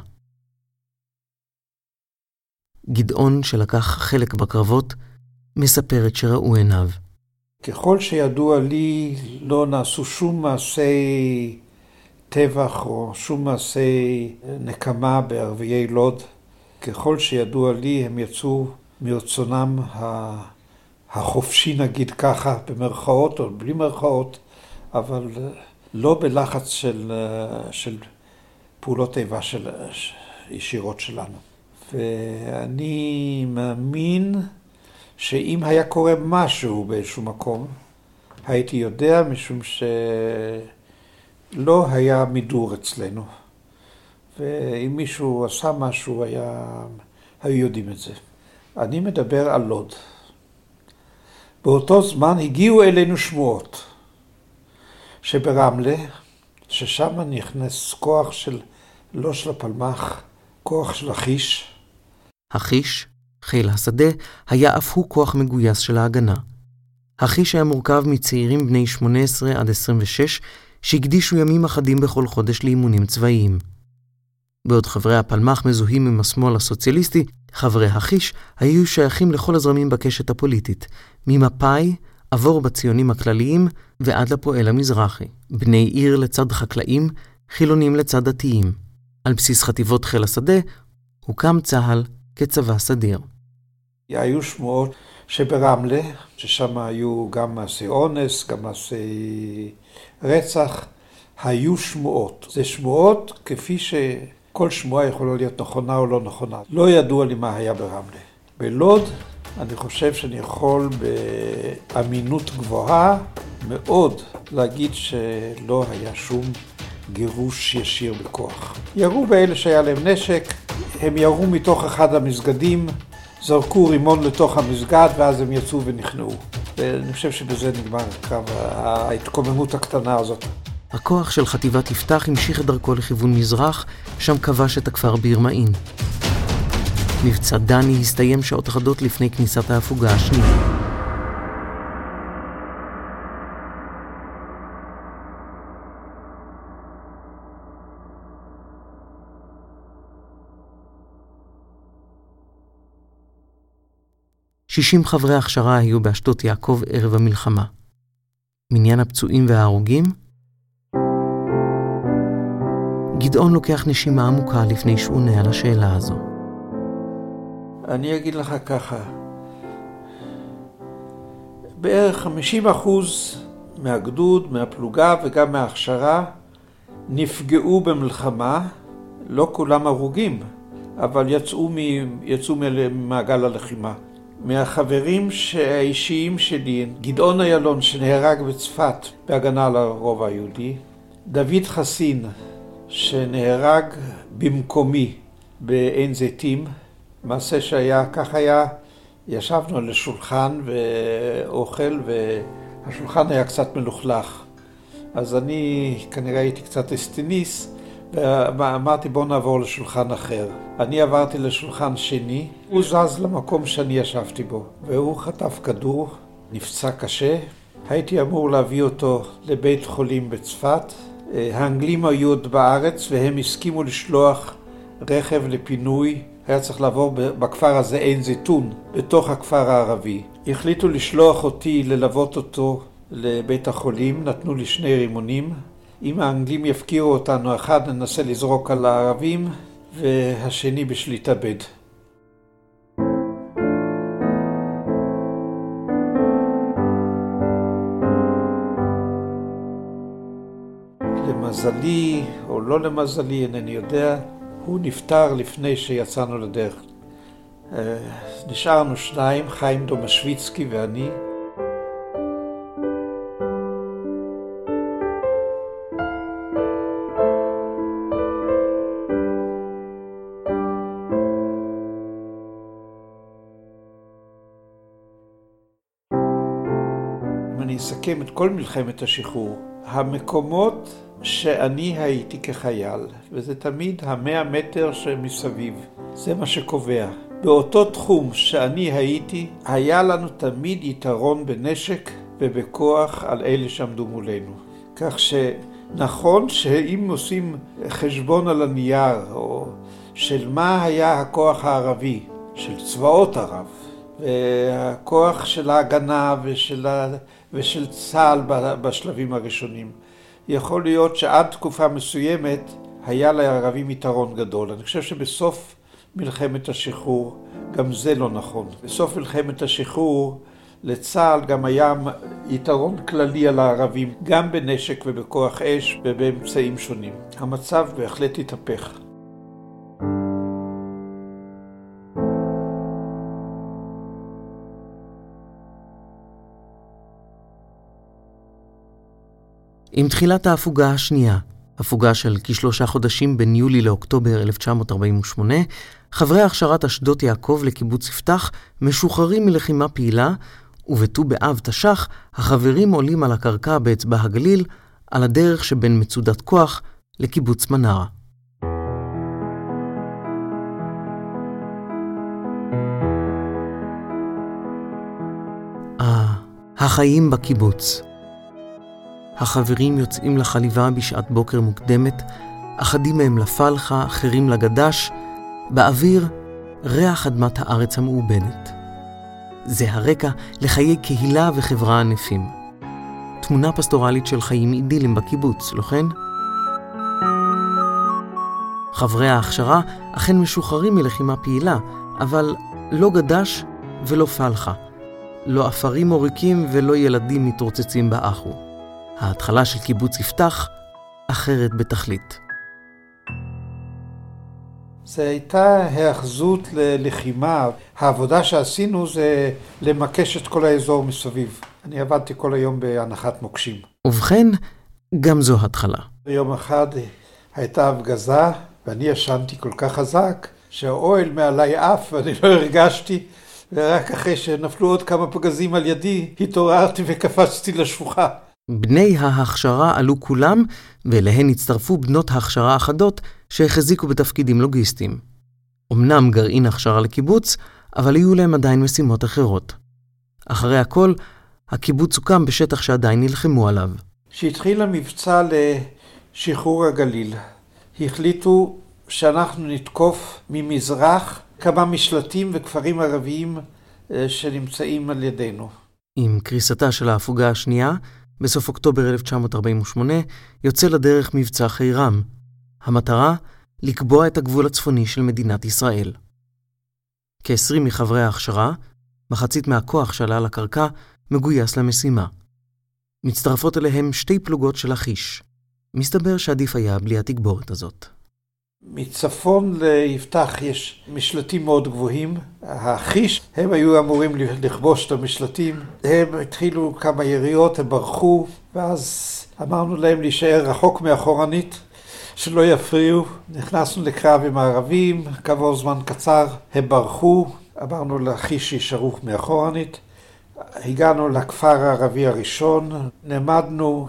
גדעון, שלקח חלק בקרבות, מספר את שראו עיניו. ככל שידוע לי, לא נעשו שום מעשי טבח או שום מעשי נקמה בערביי לוד. ככל שידוע לי, הם יצאו מרצונם החופשי, נגיד ככה, במרכאות או בלי מרכאות, אבל לא בלחץ של, של פעולות איבה של, ישירות שלנו. ואני מאמין שאם היה קורה משהו באיזשהו מקום, הייתי יודע, משום שלא היה מידור אצלנו. ואם מישהו עשה משהו, היה... היו יודעים את זה. אני מדבר על לוד. באותו זמן הגיעו אלינו שמועות שברמלה, ששם נכנס כוח של, לא של הפלמ"ח, כוח של החיש. החיש, חיל השדה, היה אף הוא כוח מגויס של ההגנה. החיש היה מורכב מצעירים בני 18 עד 26, שהקדישו ימים אחדים בכל חודש לאימונים צבאיים. בעוד חברי הפלמ"ח מזוהים עם השמאל הסוציאליסטי, חברי החיש היו שייכים לכל הזרמים בקשת הפוליטית, ממפא"י, עבור בציונים הכלליים ועד לפועל המזרחי. בני עיר לצד חקלאים, חילונים לצד דתיים. על בסיס חטיבות חיל השדה, הוקם צה"ל כצבא סדיר. היו שמועות שברמלה, ששם היו גם מעשי אונס, גם מעשי רצח, היו שמועות. זה שמועות כפי שכל שמועה יכולה להיות נכונה או לא נכונה. לא ידוע לי מה היה ברמלה. בלוד, אני חושב שאני יכול באמינות גבוהה מאוד להגיד שלא היה שום גירוש ישיר בכוח. ירו באלה שהיה להם נשק, הם ירו מתוך אחד המסגדים, זרקו רימון לתוך המסגד ואז הם יצאו ונכנעו. ואני חושב שבזה נגמר קו ההתקוממות הקטנה הזאת. הכוח של חטיבת יפתח המשיך את דרכו לכיוון מזרח, שם כבש את הכפר בירמאין. מבצע דני הסתיים שעות אחדות לפני כניסת ההפוגה השנייה. שישים חברי הכשרה היו באשדות יעקב ערב המלחמה. מניין הפצועים וההרוגים? גדעון לוקח נשימה עמוקה לפני שהוא עונה על השאלה הזו. אני אגיד לך ככה, בערך 50 אחוז מהגדוד, מהפלוגה וגם מההכשרה נפגעו במלחמה, לא כולם הרוגים, אבל יצאו, מ... יצאו ממעגל הלחימה. מהחברים האישיים שלי, גדעון איילון שנהרג בצפת בהגנה על הרובע היהודי, דוד חסין שנהרג במקומי בעין זיתים, מעשה שהיה, כך היה, ישבנו על השולחן ואוכל והשולחן היה קצת מלוכלך. אז אני כנראה הייתי קצת אסטיניס ואמרתי בוא נעבור לשולחן אחר. אני עברתי לשולחן שני, הוא זז למקום שאני ישבתי בו, והוא חטף כדור, נפצע קשה. הייתי אמור להביא אותו לבית חולים בצפת. האנגלים היו עוד בארץ והם הסכימו לשלוח רכב לפינוי. היה צריך לעבור בכפר הזה עין זיתון, בתוך הכפר הערבי. החליטו לשלוח אותי ללוות אותו לבית החולים, נתנו לי שני רימונים. אם האנגלים יפקירו אותנו, אחד ננסה לזרוק על הערבים והשני בשליטה ב'. למזלי או לא למזלי, אינני יודע, הוא נפטר לפני שיצאנו לדרך. אה, נשארנו שניים, חיים דומשוויצקי ואני. אסכם את כל מלחמת השחרור, המקומות שאני הייתי כחייל, וזה תמיד המאה מטר שמסביב, זה מה שקובע. באותו תחום שאני הייתי, היה לנו תמיד יתרון בנשק ובכוח על אלה שעמדו מולנו. כך שנכון שאם עושים חשבון על הנייר, או של מה היה הכוח הערבי, של צבאות ערב, והכוח של ההגנה ושל. ושל צה"ל בשלבים הראשונים. יכול להיות שעד תקופה מסוימת היה לערבים יתרון גדול. אני חושב שבסוף מלחמת השחרור גם זה לא נכון. בסוף מלחמת השחרור לצה"ל גם היה יתרון כללי על הערבים, גם בנשק ובכוח אש ובאמצעים שונים. המצב בהחלט התהפך. עם תחילת ההפוגה השנייה, הפוגה של כשלושה חודשים בין יולי לאוקטובר 1948, חברי הכשרת אשדות יעקב לקיבוץ יפתח משוחררים מלחימה פעילה, ובט"ו באב תש"ח החברים עולים על הקרקע באצבע הגליל, על הדרך שבין מצודת כוח לקיבוץ מנרה. אה, החיים בקיבוץ. החברים יוצאים לחליבה בשעת בוקר מוקדמת, אחדים מהם לפלחה, אחרים לגדש, באוויר ריח אדמת הארץ המעובדת. זה הרקע לחיי קהילה וחברה ענפים. תמונה פסטורלית של חיים אידילים בקיבוץ, לא כן? חברי ההכשרה אכן משוחררים מלחימה פעילה, אבל לא גדש ולא פלחה. לא עפרים עוריקים ולא ילדים מתרוצצים באחו. ההתחלה של קיבוץ יפתח אחרת בתכלית. זו הייתה היאחזות ללחימה. העבודה שעשינו זה למקש את כל האזור מסביב. אני עבדתי כל היום בהנחת מוקשים. ובכן, גם זו התחלה. ביום אחד הייתה הפגזה, ואני ישנתי כל כך חזק, שהאוהל מעליי עף ואני לא הרגשתי, ורק אחרי שנפלו עוד כמה פגזים על ידי, התעוררתי וקפצתי לשבוחה. בני ההכשרה עלו כולם, ואליהן הצטרפו בנות הכשרה אחדות שהחזיקו בתפקידים לוגיסטיים. אמנם גרעין הכשרה לקיבוץ, אבל היו להם עדיין משימות אחרות. אחרי הכל, הקיבוץ הוקם בשטח שעדיין נלחמו עליו. כשהתחיל המבצע לשחרור הגליל, החליטו שאנחנו נתקוף ממזרח כמה משלטים וכפרים ערביים אה, שנמצאים על ידינו. עם קריסתה של ההפוגה השנייה, בסוף אוקטובר 1948, יוצא לדרך מבצע חירם. המטרה, לקבוע את הגבול הצפוני של מדינת ישראל. כ-20 מחברי ההכשרה, מחצית מהכוח שעלה לקרקע, מגויס למשימה. מצטרפות אליהם שתי פלוגות של החיש. מסתבר שעדיף היה בלי התגבורת הזאת. מצפון ליפתח יש משלטים מאוד גבוהים. החיש, הם היו אמורים לכבוש את המשלטים. הם התחילו כמה יריות, הם ברחו, ואז אמרנו להם להישאר רחוק מאחורנית, שלא יפריעו. נכנסנו לקרב עם הערבים, כעבור זמן קצר הם ברחו, אמרנו לחיש שישארו מאחורנית. הגענו לכפר הערבי הראשון, נעמדנו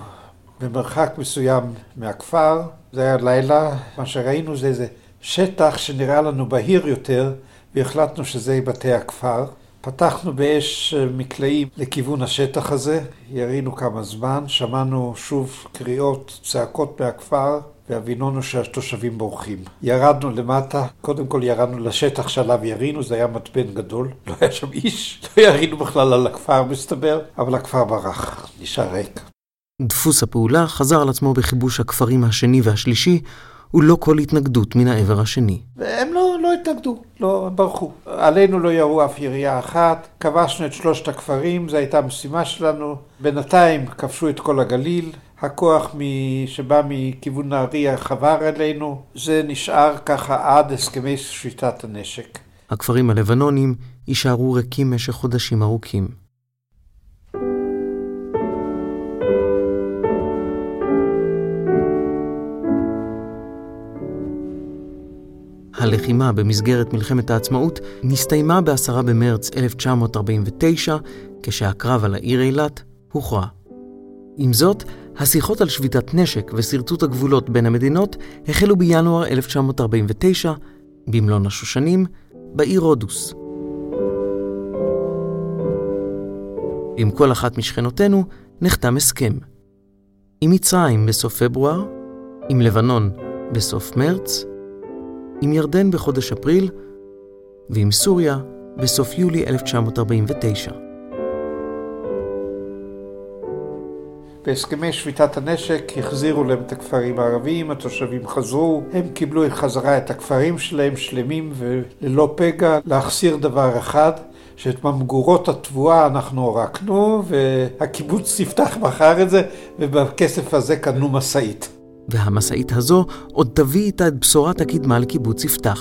במרחק מסוים מהכפר. זה היה לילה, מה שראינו זה איזה שטח שנראה לנו בהיר יותר, והחלטנו שזה בתי הכפר. פתחנו באש מקלעים לכיוון השטח הזה, ירינו כמה זמן, שמענו שוב קריאות, צעקות מהכפר, והבינונו שהתושבים בורחים. ירדנו למטה, קודם כל ירדנו לשטח שעליו ירינו, זה היה מתבן גדול, לא היה שם איש, לא ירינו בכלל על הכפר מסתבר, אבל הכפר ברח, נשאר ריק. דפוס הפעולה חזר על עצמו בכיבוש הכפרים השני והשלישי, ולא כל התנגדות מן העבר השני. והם לא, לא התנגדו, לא, הם ברחו. עלינו לא ירו אף ירייה אחת, כבשנו את שלושת הכפרים, זו הייתה המשימה שלנו. בינתיים כבשו את כל הגליל, הכוח שבא מכיוון נהריה חבר אלינו, זה נשאר ככה עד הסכמי שביתת הנשק. הכפרים הלבנונים יישארו ריקים משך חודשים ארוכים. הלחימה במסגרת מלחמת העצמאות נסתיימה ב-10 במרץ 1949, כשהקרב על העיר אילת הוכרע. עם זאת, השיחות על שביתת נשק ושרטוט הגבולות בין המדינות החלו בינואר 1949, במלון השושנים, בעיר רודוס. עם כל אחת משכנותינו נחתם הסכם. עם מצרים בסוף פברואר, עם לבנון בסוף מרץ, עם ירדן בחודש אפריל ועם סוריה בסוף יולי 1949. בהסכמי שביתת הנשק החזירו להם את הכפרים הערביים, התושבים חזרו, הם קיבלו חזרה את הכפרים שלהם שלמים וללא פגע, להחסיר דבר אחד, שאת ממגורות התבואה אנחנו הורקנו, והקיבוץ יפתח מכר את זה, ובכסף הזה קנו משאית. והמשאית הזו עוד תביא איתה את בשורת הקדמה לקיבוץ יפתח.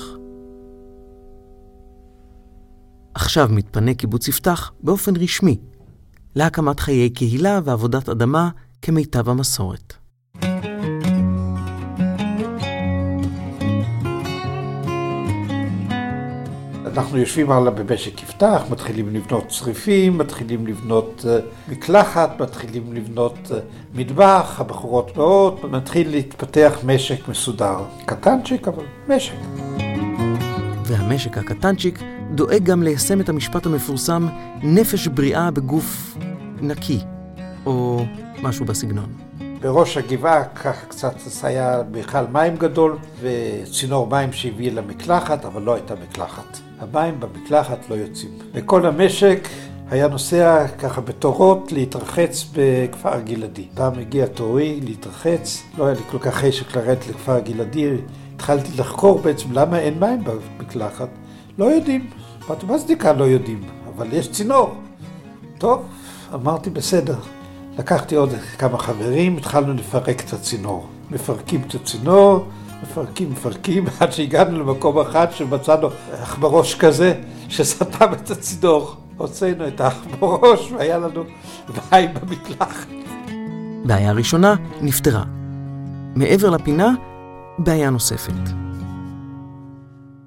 עכשיו מתפנה קיבוץ יפתח באופן רשמי להקמת חיי קהילה ועבודת אדמה כמיטב המסורת. אנחנו יושבים הלאה במשק יפתח, מתחילים לבנות צריפים, מתחילים לבנות uh, מקלחת, מתחילים לבנות uh, מטבח, הבחורות באות, מתחיל להתפתח משק מסודר. קטנצ'יק, אבל משק. והמשק הקטנצ'יק דואג גם ליישם את המשפט המפורסם נפש בריאה בגוף נקי, או משהו בסגנון. בראש הגבעה, ככה קצת היה מיכל מים גדול וצינור מים שהביא למקלחת, אבל לא הייתה מקלחת. המים במקלחת לא יוצאים. וכל המשק היה נוסע ככה בתורות להתרחץ בכפר גלעדי. פעם הגיע תורי להתרחץ, לא היה לי כל כך חשק לרדת לכפר גלעדי, התחלתי לחקור בעצם למה אין מים במקלחת. לא יודעים. אמרתי, מה נקרא לא יודעים? אבל יש צינור. טוב, אמרתי בסדר. לקחתי עוד כמה חברים, התחלנו לפרק את הצינור. מפרקים את הצינור, מפרקים, מפרקים, עד שהגענו למקום אחד שמצאנו עכברוש כזה שסתם את הצינור. הוצאנו את העכברוש והיה לנו מים במקלחת. בעיה ראשונה נפתרה. מעבר לפינה, בעיה נוספת.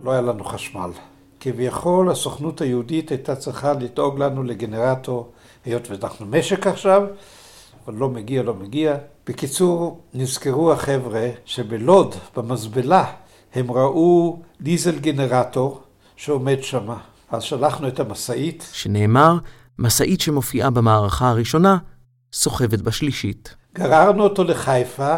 לא היה לנו חשמל. כביכול הסוכנות היהודית הייתה צריכה לדאוג לנו לגנרטור, היות ואנחנו משק עכשיו, אבל לא מגיע, לא מגיע. בקיצור, נזכרו החבר'ה שבלוד, במזבלה, הם ראו דיזל גנרטור שעומד שמה. אז שלחנו את המשאית. שנאמר, משאית שמופיעה במערכה הראשונה, סוחבת בשלישית. גררנו אותו לחיפה.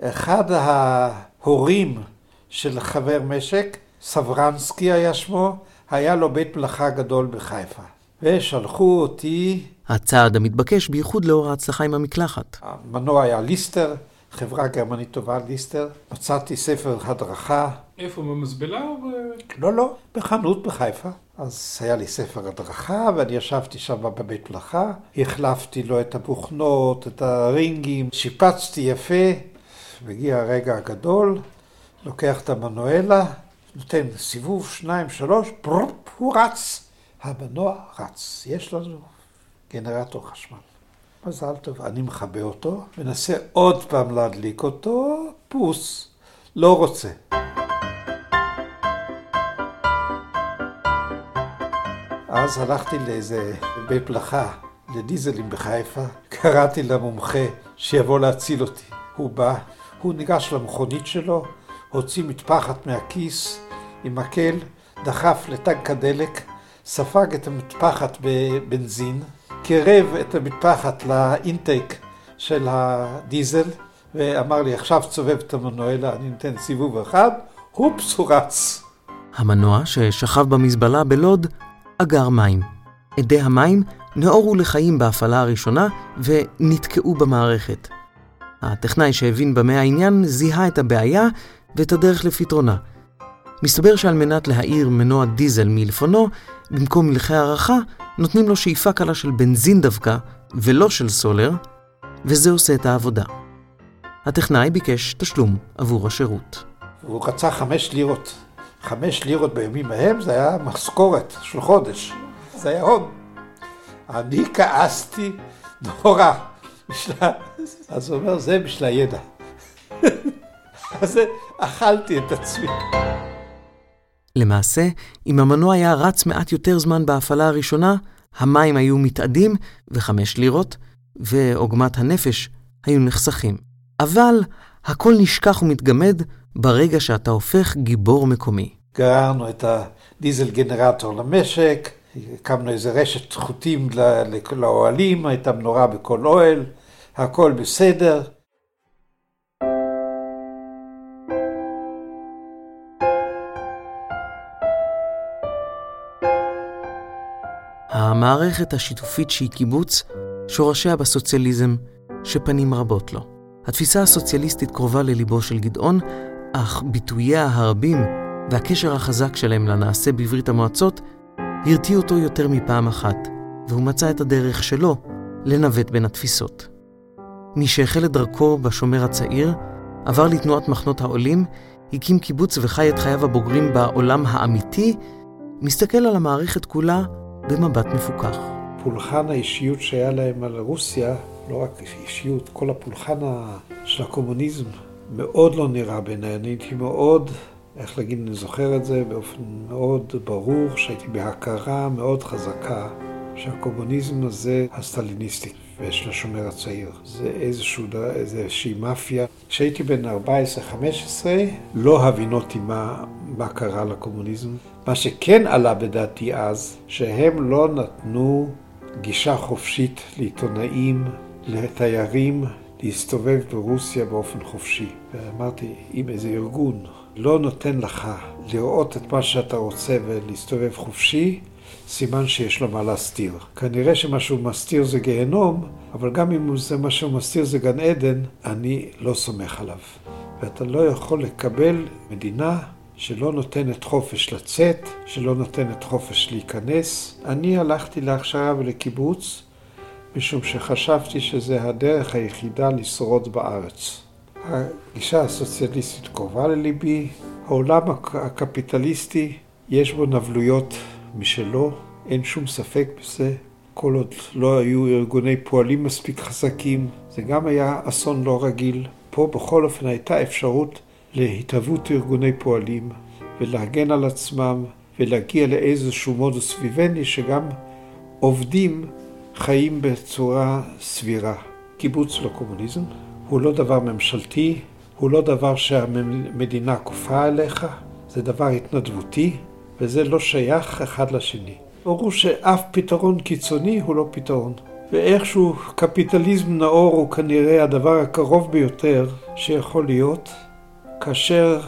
אחד ההורים של חבר משק, סברנסקי היה שמו, היה לו בית מלאכה גדול בחיפה. ושלחו אותי... הצעד המתבקש בייחוד לאור ההצלחה עם המקלחת. המנוע היה ליסטר, חברה גרמנית טובה ליסטר. מצאתי ספר הדרכה. איפה, במזבלה או ב... לא, לא, בחנות בחיפה. אז היה לי ספר הדרכה, ואני ישבתי שם בבית מלאכה. החלפתי לו את הבוכנות, את הרינגים, שיפצתי יפה. מגיע הרגע הגדול, לוקח את המנואלה, נותן סיבוב, שניים, שלוש, פרופ, הוא רץ. המנוע רץ. יש לנו גנרטור חשמל. מזל טוב, אני מכבה אותו, מנסה עוד פעם להדליק אותו, פוס, לא רוצה. אז הלכתי לאיזה בית מלאכה, לדיזלים בחיפה, קראתי למומחה שיבוא להציל אותי. הוא בא, הוא ניגש למכונית שלו, הוציא מטפחת מהכיס עם מקל, דחף לטנק הדלק, ספג את המטפחת בבנזין, קירב את המטפחת לאינטייק של הדיזל, ואמר לי, עכשיו צובב את המנואלה, אני נותן סיבוב אחד, הופס, הוא רץ. המנוע ששכב במזבלה בלוד אגר מים. אדי המים נאורו לחיים בהפעלה הראשונה ונתקעו במערכת. הטכנאי שהבין במה העניין זיהה את הבעיה ואת הדרך לפתרונה. מסתבר שעל מנת להאיר מנוע דיזל מלפונו, במקום מלכי הערכה, נותנים לו שאיפה קלה של בנזין דווקא, ולא של סולר, וזה עושה את העבודה. הטכנאי ביקש תשלום עבור השירות. הוא רצה חמש לירות. חמש לירות בימים ההם זה היה משכורת של חודש. זה היה הון. אני כעסתי נורא. אז הוא אומר, זה בשביל הידע. אז אכלתי את עצמי. למעשה, אם המנוע היה רץ מעט יותר זמן בהפעלה הראשונה, המים היו מתאדים וחמש לירות, ועוגמת הנפש היו נחסכים. אבל הכל נשכח ומתגמד ברגע שאתה הופך גיבור מקומי. גררנו את הדיזל גנרטור למשק, הקמנו איזה רשת חוטים לאוהלים, הייתה מנורה בכל אוהל, הכל בסדר. המערכת השיתופית שהיא קיבוץ, שורשיה בסוציאליזם, שפנים רבות לו. התפיסה הסוציאליסטית קרובה לליבו של גדעון, אך ביטוייה הרבים והקשר החזק שלהם לנעשה בברית המועצות, הרתיעו אותו יותר מפעם אחת, והוא מצא את הדרך שלו לנווט בין התפיסות. מי שהחל את דרכו בשומר הצעיר, עבר לתנועת מחנות העולים, הקים קיבוץ וחי את חייו הבוגרים בעולם האמיתי, מסתכל על המערכת כולה במבט מפוכח. פולחן האישיות שהיה להם על רוסיה, לא רק אישיות, כל הפולחן של הקומוניזם, מאוד לא נראה בעיניי. אני הייתי מאוד, איך להגיד, אני זוכר את זה באופן מאוד ברור, שהייתי בהכרה מאוד חזקה שהקומוניזם הזה הסטליניסטי ושל השומר הצעיר. זה איזשהו, איזושהי מאפיה. כשהייתי בן 14-15, לא הבינותי מה, מה קרה לקומוניזם. מה שכן עלה בדעתי אז, שהם לא נתנו גישה חופשית לעיתונאים, לתיירים, להסתובב ברוסיה באופן חופשי. ואמרתי, אם איזה ארגון לא נותן לך לראות את מה שאתה רוצה ולהסתובב חופשי, סימן שיש לו מה להסתיר. כנראה שמה שהוא מסתיר זה גיהנום, אבל גם אם זה מה שהוא מסתיר זה גן עדן, אני לא סומך עליו. ואתה לא יכול לקבל מדינה שלא נותנת חופש לצאת, שלא נותנת חופש להיכנס. אני הלכתי להכשרה ולקיבוץ, משום שחשבתי שזה הדרך היחידה לשרוד בארץ. הגישה הסוציאליסטית קרובה לליבי, העולם הקפיטליסטי יש בו נבלויות משלו, אין שום ספק בזה. כל עוד לא היו ארגוני פועלים מספיק חזקים, זה גם היה אסון לא רגיל. פה בכל אופן הייתה אפשרות להתהוות ארגוני פועלים ולהגן על עצמם ולהגיע לאיזשהו מודוס ויבני שגם עובדים חיים בצורה סבירה. קיבוץ לא קומוניזם הוא לא דבר ממשלתי, הוא לא דבר שהמדינה כופה עליך, זה דבר התנדבותי וזה לא שייך אחד לשני. ברור שאף פתרון קיצוני הוא לא פתרון. ואיכשהו קפיטליזם נאור הוא כנראה הדבר הקרוב ביותר שיכול להיות, כאשר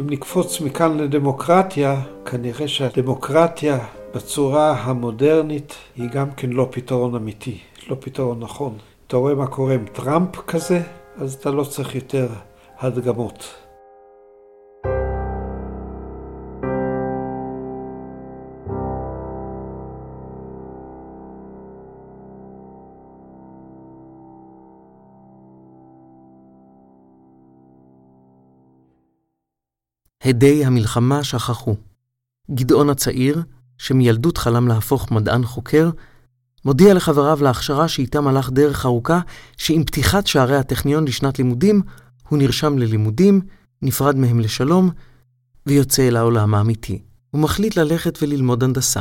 אם נקפוץ מכאן לדמוקרטיה, כנראה שהדמוקרטיה בצורה המודרנית היא גם כן לא פתרון אמיתי, לא פתרון נכון. אתה רואה מה קורה עם טראמפ כזה, אז אתה לא צריך יותר הדגמות. הדי המלחמה שכחו. גדעון הצעיר, שמילדות חלם להפוך מדען חוקר, מודיע לחבריו להכשרה שאיתם הלך דרך ארוכה, שעם פתיחת שערי הטכניון לשנת לימודים, הוא נרשם ללימודים, נפרד מהם לשלום, ויוצא אל העולם האמיתי. הוא מחליט ללכת וללמוד הנדסה.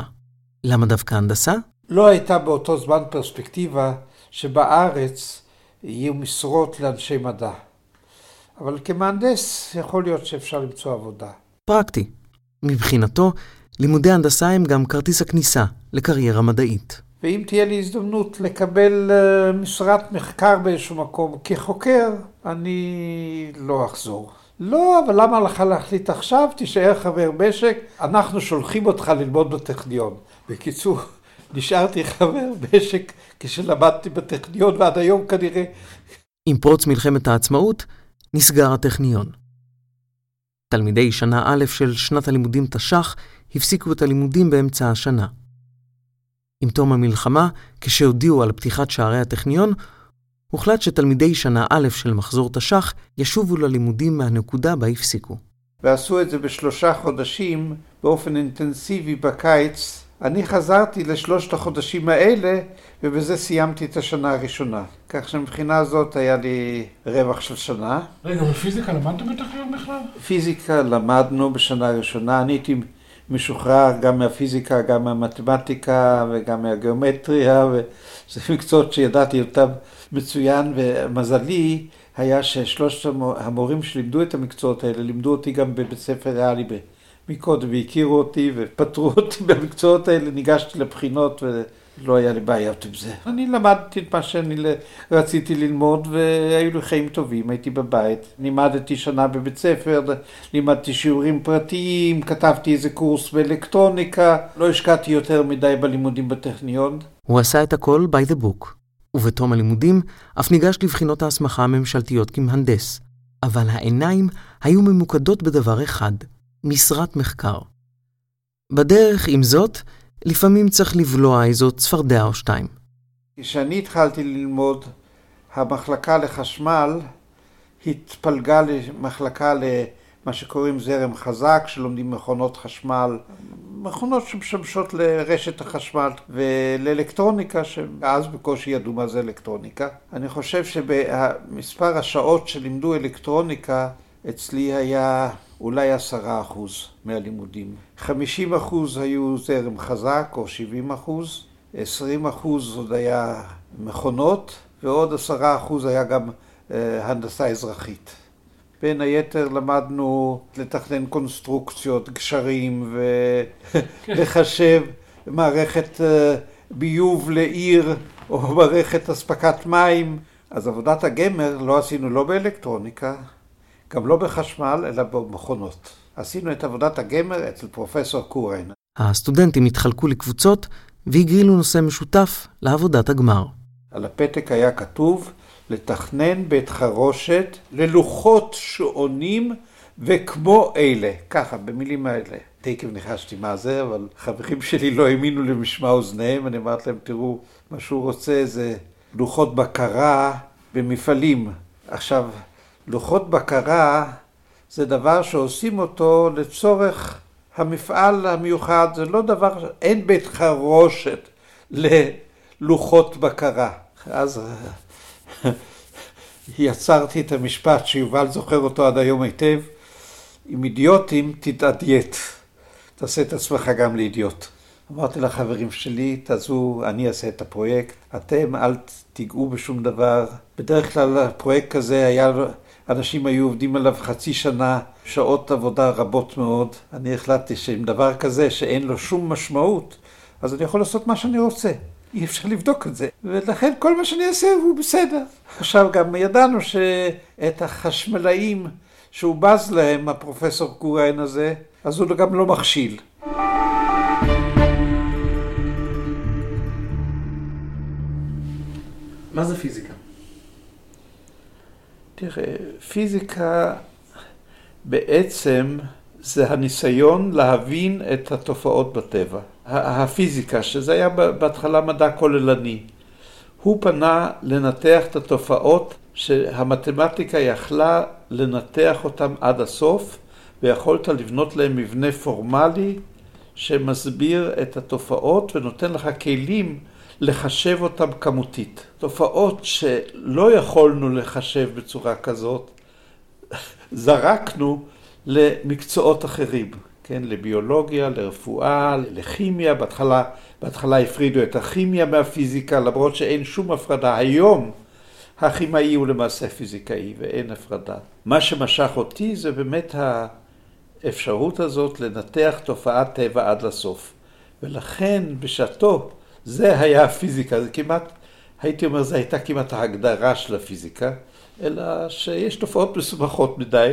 למה דווקא הנדסה? לא הייתה באותו זמן פרספקטיבה שבארץ יהיו משרות לאנשי מדע. אבל כמהנדס יכול להיות שאפשר למצוא עבודה. פרקטי. מבחינתו, לימודי הנדסה הם גם כרטיס הכניסה לקריירה מדעית. ואם תהיה לי הזדמנות לקבל uh, משרת מחקר באיזשהו מקום כחוקר, אני לא אחזור. לא, אבל למה לך להחליט עכשיו? תישאר חבר משק, אנחנו שולחים אותך ללמוד בטכניון. בקיצור, נשארתי חבר משק כשלמדתי בטכניון ועד היום כנראה. עם פרוץ מלחמת העצמאות, נסגר הטכניון. תלמידי שנה א' של שנת הלימודים תש"ח הפסיקו את הלימודים באמצע השנה. עם תום המלחמה, כשהודיעו על פתיחת שערי הטכניון, הוחלט שתלמידי שנה א' של מחזור תש"ח ישובו ללימודים מהנקודה בה הפסיקו. ועשו את זה בשלושה חודשים באופן אינטנסיבי בקיץ אני חזרתי לשלושת החודשים האלה, ובזה סיימתי את השנה הראשונה. כך שמבחינה זאת היה לי רווח של שנה. רגע, ופיזיקה למדתם בטכניון בכלל? פיזיקה למדנו בשנה הראשונה. אני הייתי משוחרר גם מהפיזיקה, גם מהמתמטיקה וגם מהגיאומטריה, וזה מקצועות שידעתי אותם מצוין, ומזלי היה ששלושת המורים שלימדו את המקצועות האלה, לימדו אותי גם בבית ספר ריאלי מקודם, והכירו אותי ופטרו אותי במקצועות האלה, ניגשתי לבחינות ולא היה לי בעיות עם זה. אני למדתי את מה שאני רציתי ללמוד והיו לי חיים טובים, הייתי בבית. לימדתי שנה בבית ספר, לימדתי שיעורים פרטיים, כתבתי איזה קורס באלקטרוניקה, לא השקעתי יותר מדי בלימודים בטכניון. הוא עשה את הכל by the book, ובתום הלימודים אף ניגש לבחינות ההסמכה הממשלתיות כמהנדס. אבל העיניים היו ממוקדות בדבר אחד, משרת מחקר. בדרך, עם זאת, לפעמים צריך לבלוע איזו צפרדע או שתיים. כשאני התחלתי ללמוד, המחלקה לחשמל התפלגה למחלקה למה שקוראים זרם חזק, שלומדים מכונות חשמל, מכונות שמשמשות לרשת החשמל ולאלקטרוניקה, שאז בקושי ידעו מה זה אלקטרוניקה. אני חושב שמספר השעות שלימדו אלקטרוניקה אצלי היה אולי עשרה אחוז מהלימודים. חמישים אחוז היו זרם חזק, או שבעים אחוז, עשרים אחוז עוד היה מכונות, ועוד עשרה אחוז היה גם אה, הנדסה אזרחית. בין היתר למדנו לתכנן קונסטרוקציות, גשרים, ולחשב מערכת אה, ביוב לעיר, או מערכת אספקת מים. אז עבודת הגמר לא עשינו לא באלקטרוניקה, גם לא בחשמל, אלא במכונות. עשינו את עבודת הגמר אצל פרופסור קורן. הסטודנטים התחלקו לקבוצות והגרילו נושא משותף לעבודת הגמר. על הפתק היה כתוב לתכנן בית חרושת ללוחות שעונים וכמו אלה, ככה, במילים האלה. תקף ניחשתי מה זה, אבל חברים שלי לא האמינו למשמע אוזניהם, אני אמרתי להם, תראו, מה שהוא רוצה זה לוחות בקרה במפעלים. עכשיו, לוחות בקרה זה דבר שעושים אותו לצורך המפעל המיוחד, זה לא דבר, אין בית חרושת ללוחות בקרה. אז יצרתי את המשפט שיובל זוכר אותו עד היום היטב, עם אידיוטים תתעדייט, תעשה את עצמך גם לאידיוט. אמרתי לחברים שלי, תעזו, אני אעשה את הפרויקט, אתם אל תיגעו בשום דבר. בדרך כלל הפרויקט כזה היה, אנשים היו עובדים עליו חצי שנה, שעות עבודה רבות מאוד. אני החלטתי שעם דבר כזה שאין לו שום משמעות, אז אני יכול לעשות מה שאני רוצה. אי אפשר לבדוק את זה, ולכן כל מה שאני אעשה הוא בסדר. עכשיו גם ידענו שאת החשמלאים שהוא בז להם, הפרופסור קוריין הזה, אז הוא גם לא מכשיל. מה זה פיזיקה? תראה, פיזיקה בעצם זה הניסיון להבין את התופעות בטבע. הפיזיקה, שזה היה בהתחלה מדע כוללני, הוא פנה לנתח את התופעות שהמתמטיקה יכלה לנתח אותן עד הסוף, ויכולת לבנות להם מבנה פורמלי שמסביר את התופעות ונותן לך כלים לחשב אותם כמותית. תופעות שלא יכולנו לחשב בצורה כזאת, זרקנו למקצועות אחרים, כן, לביולוגיה, לרפואה, לכימיה, בהתחלה, בהתחלה הפרידו את הכימיה מהפיזיקה, למרות שאין שום הפרדה. היום הכימאי הוא למעשה פיזיקאי ואין הפרדה. מה שמשך אותי זה באמת האפשרות הזאת לנתח תופעת טבע עד לסוף. ולכן בשעתו זה היה הפיזיקה, זה כמעט, הייתי אומר, זו הייתה כמעט ההגדרה של הפיזיקה, אלא שיש תופעות מסובכות מדי,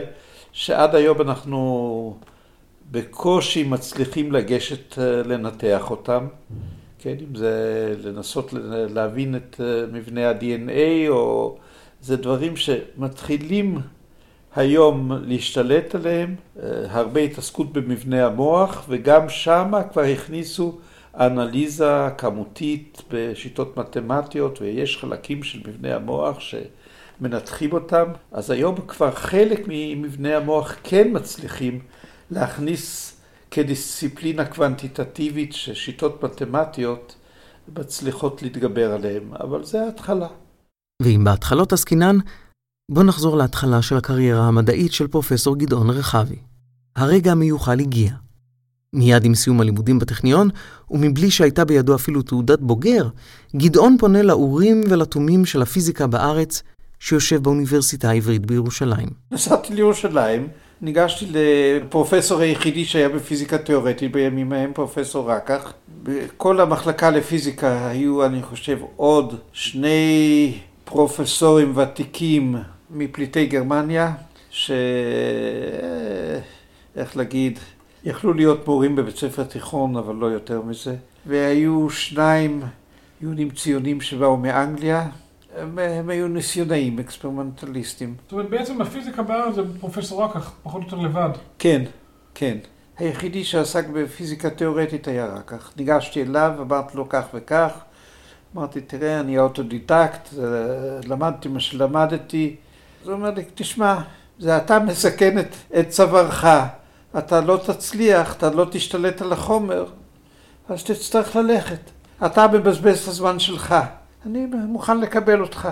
שעד היום אנחנו בקושי מצליחים לגשת אה, לנתח אותם, כן, אם זה לנסות להבין את אה, מבנה ה-DNA, או זה דברים שמתחילים היום להשתלט עליהם, אה, הרבה התעסקות במבנה המוח, וגם שמה כבר הכניסו אנליזה כמותית בשיטות מתמטיות, ויש חלקים של מבנה המוח שמנתחים אותם, אז היום כבר חלק ממבנה המוח כן מצליחים להכניס כדיסציפלינה קוונטיטטיבית ששיטות מתמטיות מצליחות להתגבר עליהם, אבל זה ההתחלה. ואם בהתחלות עסקינן, בוא נחזור להתחלה של הקריירה המדעית של פרופסור גדעון רחבי. הרגע המיוחל הגיע. מיד עם סיום הלימודים בטכניון, ומבלי שהייתה בידו אפילו תעודת בוגר, גדעון פונה לאורים ולתומים של הפיזיקה בארץ, שיושב באוניברסיטה העברית בירושלים. נסעתי לירושלים, ניגשתי לפרופסור היחידי שהיה בפיזיקה תיאורטית בימים ההם, פרופסור רקח. בכל המחלקה לפיזיקה היו, אני חושב, עוד שני פרופסורים ותיקים מפליטי גרמניה, ש... איך להגיד, יכלו להיות מורים בבית ספר תיכון, אבל לא יותר מזה. והיו שניים יהודים ציונים שבאו מאנגליה, הם, הם היו ניסיונאים, experimentalists. זאת אומרת, בעצם הפיזיקה בארץ זה פרופסור רקח, פחות או יותר לבד. כן, כן. היחידי שעסק בפיזיקה תיאורטית היה רקח. ניגשתי אליו, אמרתי לו כך וכך. אמרתי, תראה, אני אוטודידקט, אה, למדתי מה שלמדתי. אז הוא אומר לי, תשמע, זה אתה מסכן את, את צווארך. אתה לא תצליח, אתה לא תשתלט על החומר, אז תצטרך ללכת. אתה מבזבז את הזמן שלך. אני מוכן לקבל אותך.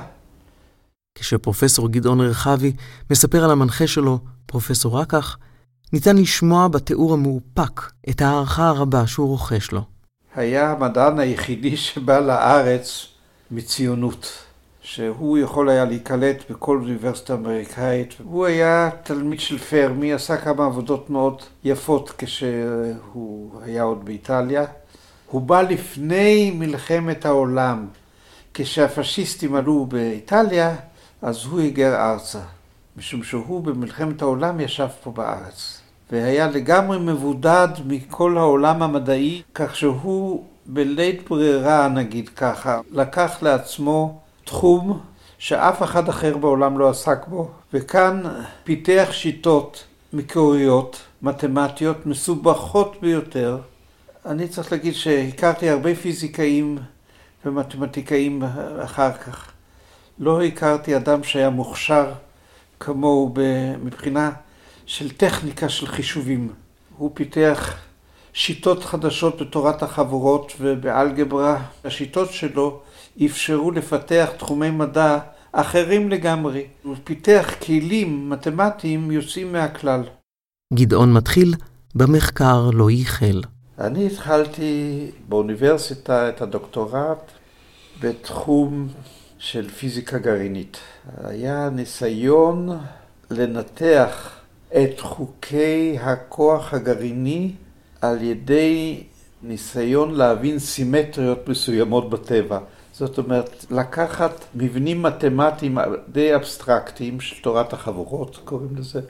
כשפרופסור גדעון רחבי מספר על המנחה שלו, פרופסור רקח, ניתן לשמוע בתיאור המאופק את ההערכה הרבה שהוא רוכש לו. היה המדען היחידי שבא לארץ מציונות, שהוא יכול היה להיקלט בכל אוניברסיטה אמריקאית. הוא היה תלמיד של פרמי, עשה כמה עבודות מאוד יפות כשהוא היה עוד באיטליה. הוא בא לפני מלחמת העולם, כשהפשיסטים עלו באיטליה, אז הוא היגר ארצה, משום שהוא במלחמת העולם ישב פה בארץ. והיה לגמרי מבודד מכל העולם המדעי, כך שהוא בלית ברירה, נגיד ככה, לקח לעצמו תחום שאף אחד אחר בעולם לא עסק בו, וכאן פיתח שיטות מקוריות, מתמטיות, מסובכות ביותר. אני צריך להגיד שהכרתי הרבה פיזיקאים ומתמטיקאים אחר כך. לא הכרתי אדם שהיה מוכשר כמוהו מבחינה של טכניקה של חישובים. הוא פיתח שיטות חדשות בתורת החבורות ובאלגברה. השיטות שלו אפשרו לפתח תחומי מדע אחרים לגמרי. הוא פיתח כלים מתמטיים יוצאים מהכלל. גדעון מתחיל במחקר לא ייחל. אני התחלתי באוניברסיטה את הדוקטורט בתחום של פיזיקה גרעינית. היה ניסיון לנתח את חוקי הכוח הגרעיני על ידי ניסיון להבין סימטריות מסוימות בטבע. זאת אומרת, לקחת מבנים מתמטיים די אבסטרקטיים של תורת החבורות, קוראים לזה,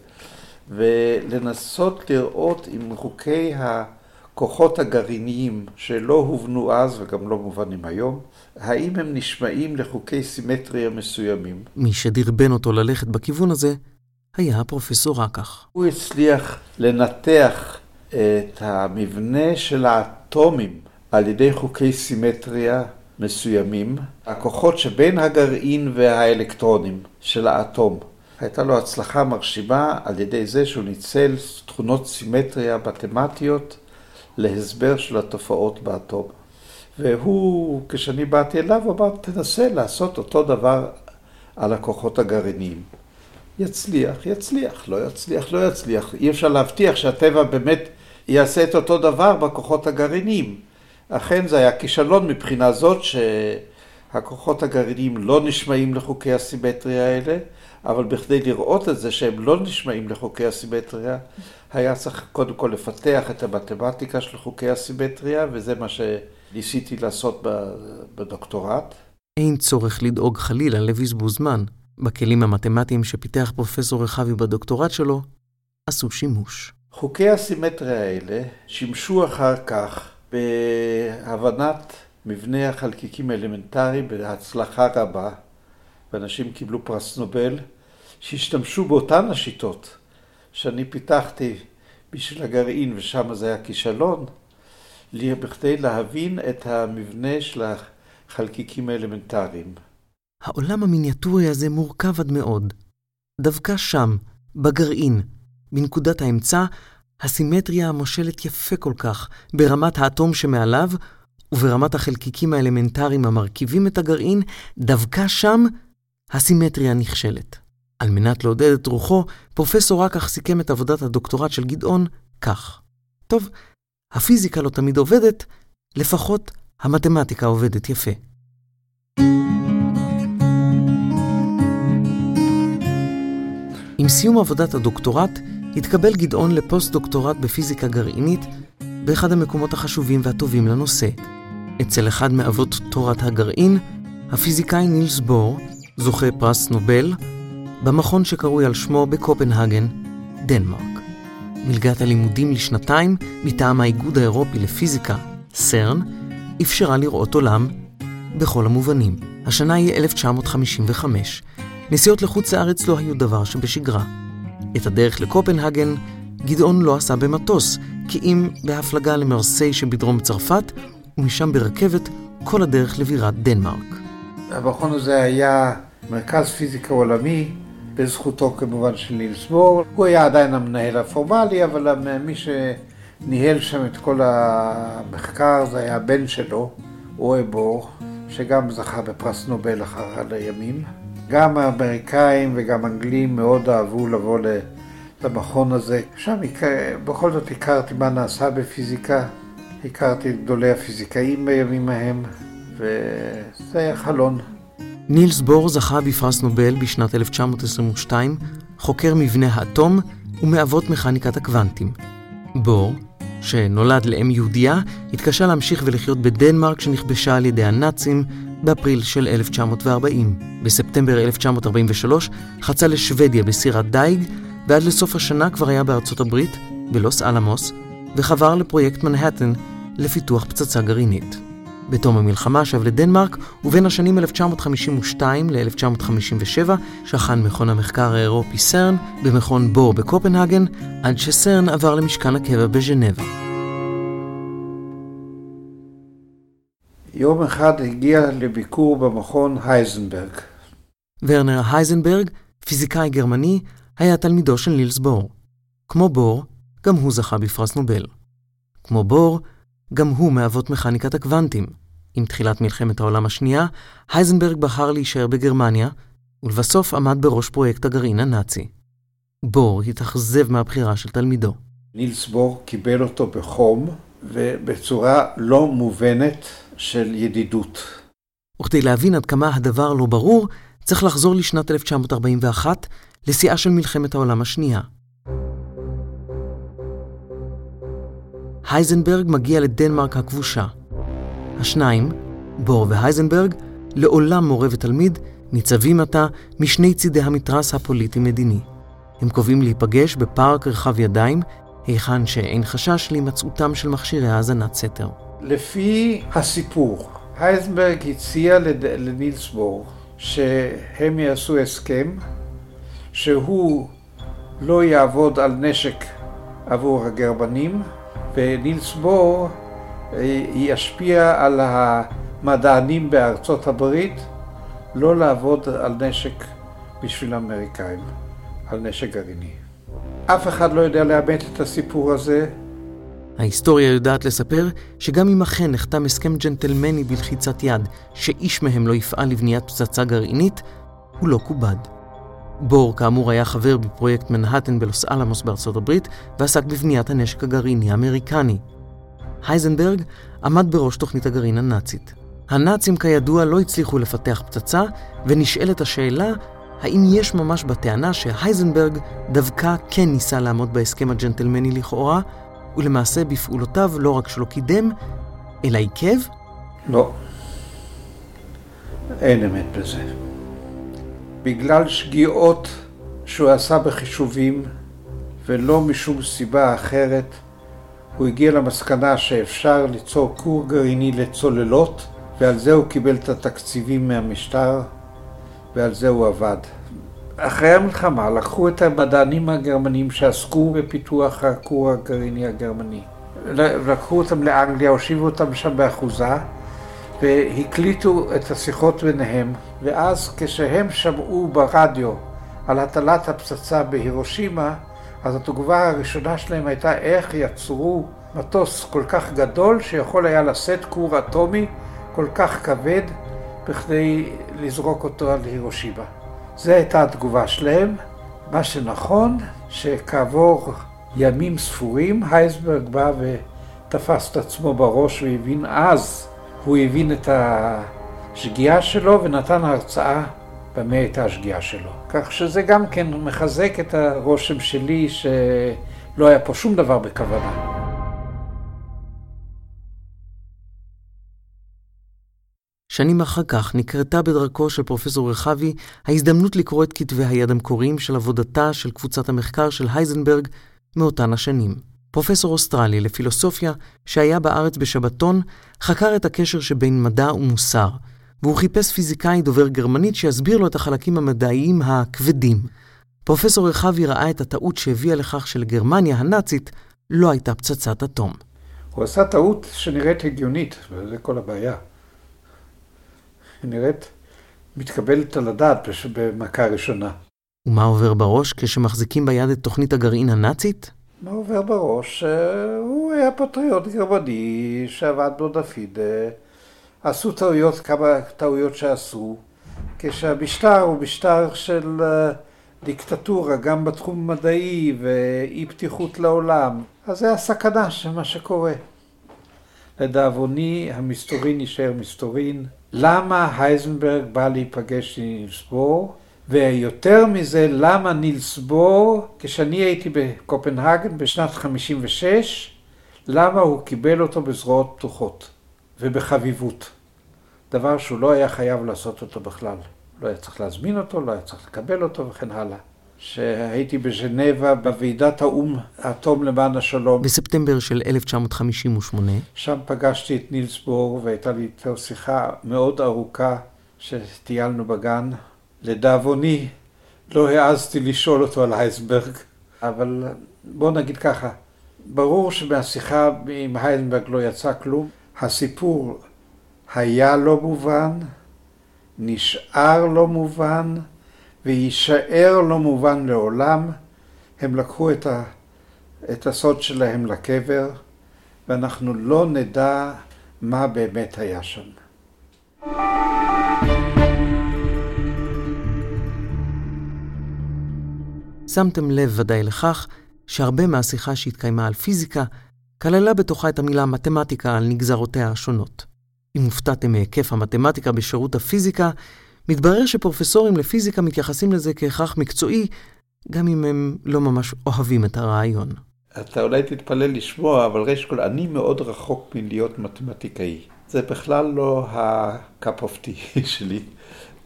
ולנסות לראות אם חוקי הכוחות הגרעיניים שלא הובנו אז וגם לא מובנים היום, האם הם נשמעים לחוקי סימטריה מסוימים. מי שדרבן אותו ללכת בכיוון הזה היה הפרופסור רקח. הוא הצליח לנתח את המבנה של האטומים על ידי חוקי סימטריה מסוימים, הכוחות שבין הגרעין והאלקטרונים של האטום. הייתה לו הצלחה מרשימה על ידי זה שהוא ניצל תכונות סימטריה מתמטיות להסבר של התופעות באטום. והוא, כשאני באתי אליו, הוא אמר, תנסה לעשות אותו דבר על הכוחות הגרעיניים. יצליח, יצליח, לא יצליח, לא יצליח. אי אפשר להבטיח שהטבע באמת יעשה את אותו דבר בכוחות הגרעיניים. אכן זה היה כישלון מבחינה זאת שהכוחות הגרעיניים לא נשמעים לחוקי הסימטריה האלה, אבל בכדי לראות את זה שהם לא נשמעים לחוקי הסימטריה, היה צריך קודם כל לפתח את המתמטיקה של חוקי הסימטריה, וזה מה שניסיתי לעשות בדוקטורט. אין צורך לדאוג חלילה לבזבוז זמן. בכלים המתמטיים שפיתח פרופסור רחבי בדוקטורט שלו, עשו שימוש. חוקי הסימטריה האלה שימשו אחר כך בהבנת מבנה החלקיקים האלמנטריים בהצלחה רבה, ואנשים קיבלו פרס נובל, שהשתמשו באותן השיטות שאני פיתחתי בשביל הגרעין, ושם זה היה כישלון, בכדי להבין את המבנה של החלקיקים האלמנטריים. העולם המיניאטורי הזה מורכב עד מאוד. דווקא שם, בגרעין, בנקודת האמצע, הסימטריה המושלת יפה כל כך ברמת האטום שמעליו וברמת החלקיקים האלמנטריים המרכיבים את הגרעין, דווקא שם הסימטריה נכשלת. על מנת לעודד את רוחו, פרופסור רקח סיכם את עבודת הדוקטורט של גדעון כך: טוב, הפיזיקה לא תמיד עובדת, לפחות המתמטיקה עובדת יפה. עם סיום עבודת הדוקטורט, התקבל גדעון לפוסט-דוקטורט בפיזיקה גרעינית באחד המקומות החשובים והטובים לנושא. אצל אחד מאבות תורת הגרעין, הפיזיקאי נילס בור, זוכה פרס נובל, במכון שקרוי על שמו בקופנהגן, דנמרק. מלגת הלימודים לשנתיים מטעם האיגוד האירופי לפיזיקה, סרן, אפשרה לראות עולם בכל המובנים. השנה היא 1955. נסיעות לחוץ לארץ לא היו דבר שבשגרה. את הדרך לקופנהגן גדעון לא עשה במטוס, כי אם בהפלגה למרסיי שבדרום צרפת, ומשם ברכבת כל הדרך לבירת דנמרק. המכון הזה היה מרכז פיזיקה עולמי, בזכותו כמובן של נילס בור. הוא היה עדיין המנהל הפורמלי, אבל מי שניהל שם את כל המחקר זה היה הבן שלו, אוהה בור, שגם זכה בפרס נובל אחר הימים. גם האמריקאים וגם האנגלים מאוד אהבו לבוא למכון הזה. שם בכל זאת הכרתי מה נעשה בפיזיקה, הכרתי את גדולי הפיזיקאים בימים ההם, וזה היה חלון. נילס בור זכה בפרס נובל בשנת 1922, חוקר מבנה האטום ומאבות מכניקת הקוונטים. בור, שנולד לאם יהודייה, התקשה להמשיך ולחיות בדנמרק שנכבשה על ידי הנאצים באפריל של 1940. בספטמבר 1943 חצה לשוודיה בסירת דייג, ועד לסוף השנה כבר היה בארצות הברית, בלוס אלמוס, וחבר לפרויקט מנהטן לפיתוח פצצה גרעינית. בתום המלחמה שב לדנמרק, ובין השנים 1952 ל-1957 שכן מכון המחקר האירופי סרן במכון בור בקופנהגן, עד שסרן עבר למשכן הקבע בז'נבה. יום אחד הגיע לביקור במכון הייזנברג. ורנר הייזנברג, פיזיקאי גרמני, היה תלמידו של נילס בור. כמו בור, גם הוא זכה בפרס נובל. כמו בור, גם הוא מאבות מכניקת הקוונטים. עם תחילת מלחמת העולם השנייה, הייזנברג בחר להישאר בגרמניה, ולבסוף עמד בראש פרויקט הגרעין הנאצי. בור התאכזב מהבחירה של תלמידו. נילס בור קיבל אותו בחום ובצורה לא מובנת של ידידות. וכדי להבין עד כמה הדבר לא ברור, צריך לחזור לשנת 1941, לשיאה של מלחמת העולם השנייה. הייזנברג מגיע לדנמרק הכבושה. השניים, בור והייזנברג, לעולם מורה ותלמיד, ניצבים עתה משני צידי המתרס הפוליטי-מדיני. הם קובעים להיפגש בפארק רחב ידיים, היכן שאין חשש להימצאותם של מכשירי האזנת סתר. לפי הסיפור, הייזנברג הציע לנילס בור שהם יעשו הסכם שהוא לא יעבוד על נשק עבור הגרמנים ונילס בור אה, ישפיע על המדענים בארצות הברית לא לעבוד על נשק בשביל האמריקאים, על נשק גרעיני. אף אחד לא יודע לאמת את הסיפור הזה. ההיסטוריה יודעת לספר שגם אם אכן נחתם הסכם ג'נטלמני בלחיצת יד שאיש מהם לא יפעל לבניית פצצה גרעינית, הוא לא כובד. בור כאמור היה חבר בפרויקט מנהטן בלוס אלמוס בארצות הברית ועסק בבניית הנשק הגרעיני האמריקני. הייזנברג עמד בראש תוכנית הגרעין הנאצית. הנאצים כידוע לא הצליחו לפתח פצצה, ונשאלת השאלה האם יש ממש בטענה שהייזנברג דווקא כן ניסה לעמוד בהסכם הג'נטלמני לכאורה, ולמעשה בפעולותיו לא רק שלא קידם, אלא עיכב? לא. אין אמת בזה. בגלל שגיאות שהוא עשה בחישובים, ולא משום סיבה אחרת, הוא הגיע למסקנה שאפשר ליצור כור גרעיני לצוללות, ועל זה הוא קיבל את התקציבים מהמשטר, ועל זה הוא עבד. אחרי המלחמה לקחו את המדענים הגרמנים שעסקו בפיתוח הכור הגרעיני הגרמני. לקחו אותם לאנגליה, הושיבו אותם שם באחוזה, והקליטו את השיחות ביניהם, ואז כשהם שמעו ברדיו על הטלת הפצצה בהירושימה, אז התגובה הראשונה שלהם הייתה איך יצרו מטוס כל כך גדול שיכול היה לשאת כור אטומי כל כך כבד בכדי לזרוק אותו על הירושימה. זו הייתה התגובה שלהם. מה שנכון, שכעבור ימים ספורים, הייסברג בא ותפס את עצמו בראש והבין אז, הוא הבין את השגיאה שלו ונתן הרצאה במה הייתה השגיאה שלו. כך שזה גם כן מחזק את הרושם שלי שלא היה פה שום דבר בכוונה. שנים אחר כך נקרתה בדרכו של פרופסור רחבי ההזדמנות לקרוא את כתבי היד המקוריים של עבודתה של קבוצת המחקר של הייזנברג מאותן השנים. פרופסור אוסטרלי לפילוסופיה, שהיה בארץ בשבתון, חקר את הקשר שבין מדע ומוסר, והוא חיפש פיזיקאי דובר גרמנית שיסביר לו את החלקים המדעיים הכבדים. פרופסור רחבי ראה את הטעות שהביאה לכך שלגרמניה הנאצית לא הייתה פצצת אטום. הוא עשה טעות שנראית הגיונית, וזה כל הבעיה. היא נראית מתקבלת על הדעת במכה ראשונה. ומה עובר בראש כשמחזיקים ביד את תוכנית הגרעין הנאצית? מה עובר בראש? אה, הוא היה פטריוט גרמני שעבד בעוד הפידה. עשו טעויות, כמה טעויות שעשו, כשהמשטר הוא משטר של אה, דיקטטורה, גם בתחום המדעי ואי פתיחות לעולם. אז זה הסכנה של מה שקורה. לדאבוני, המסתורין יישאר מסתורין. למה הייזנברג בא להיפגש עם נילס בור? ויותר מזה, למה נילס בור, כשאני הייתי בקופנהגן בשנת 56, למה הוא קיבל אותו בזרועות פתוחות ובחביבות? דבר שהוא לא היה חייב לעשות אותו בכלל. לא היה צריך להזמין אותו, לא היה צריך לקבל אותו וכן הלאה. שהייתי בז'נבה בוועידת האו"ם, האטום למען השלום. בספטמבר של 1958. שם פגשתי את נילס בור והייתה לי איתו שיחה מאוד ארוכה שטיילנו בגן. לדאבוני לא העזתי לשאול אותו על הייסברג, אבל בוא נגיד ככה, ברור שמהשיחה עם הייזנברג לא יצא כלום. הסיפור היה לא מובן, נשאר לא מובן, ויישאר לא מובן לעולם. הם לקחו את, ה, את הסוד שלהם לקבר, ואנחנו לא נדע מה באמת היה שם. שמתם לב ודאי לכך שהרבה מהשיחה שהתקיימה על פיזיקה כללה בתוכה את המילה מתמטיקה על נגזרותיה השונות. אם הופתעתם מהיקף המתמטיקה בשירות הפיזיקה, מתברר שפרופסורים לפיזיקה מתייחסים לזה כהכרח מקצועי, גם אם הם לא ממש אוהבים את הרעיון. אתה אולי תתפלא לשמוע, אבל ראש כל, אני מאוד רחוק מלהיות מתמטיקאי. זה בכלל לא ה-cup of tea שלי.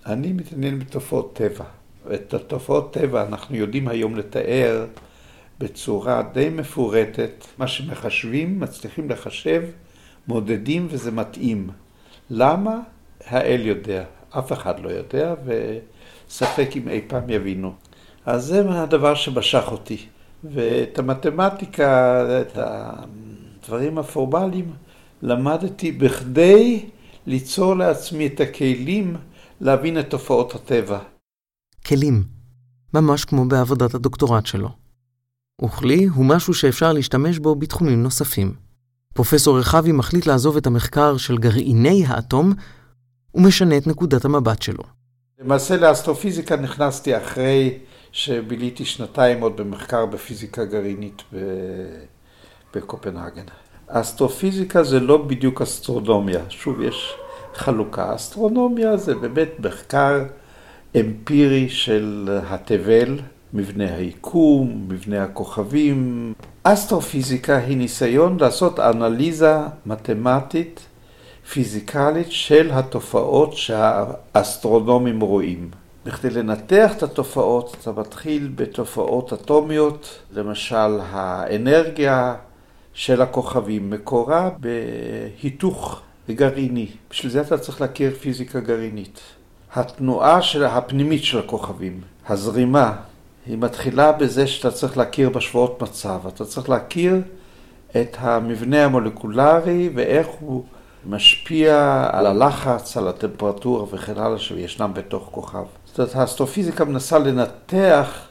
אני מתעניין בתופעות טבע. את התופעות טבע אנחנו יודעים היום לתאר בצורה די מפורטת. מה שמחשבים, מצליחים לחשב, מודדים וזה מתאים. למה? האל יודע. אף אחד לא יודע, וספק אם אי פעם יבינו. אז זה הדבר שמשך אותי. ואת המתמטיקה, את הדברים הפורמליים, למדתי בכדי ליצור לעצמי את הכלים להבין את תופעות הטבע. כלים, ממש כמו בעבודת הדוקטורט שלו. וכלי הוא משהו שאפשר להשתמש בו בתחומים נוספים. פרופסור רחבי מחליט לעזוב את המחקר של גרעיני האטום ומשנה את נקודת המבט שלו. למעשה לאסטרופיזיקה נכנסתי אחרי שביליתי שנתיים עוד במחקר בפיזיקה גרעינית בקופנהגן. אסטרופיזיקה זה לא בדיוק אסטרונומיה, שוב יש חלוקה. אסטרונומיה זה באמת מחקר אמפירי של התבל, מבנה היקום, מבנה הכוכבים. אסטרופיזיקה היא ניסיון לעשות אנליזה מתמטית, פיזיקלית, של התופעות שהאסטרונומים רואים. בכדי לנתח את התופעות, אתה מתחיל בתופעות אטומיות, למשל האנרגיה של הכוכבים מקורה בהיתוך גרעיני. בשביל זה אתה צריך להכיר פיזיקה גרעינית. התנועה של, הפנימית של הכוכבים, הזרימה, היא מתחילה בזה שאתה צריך להכיר בשבועות מצב. אתה צריך להכיר את המבנה המולקולרי ואיך הוא משפיע על הלחץ, על הטמפרטורה וכן הלאה שישנם בתוך כוכב. זאת אומרת, האסטרופיזיקה מנסה לנתח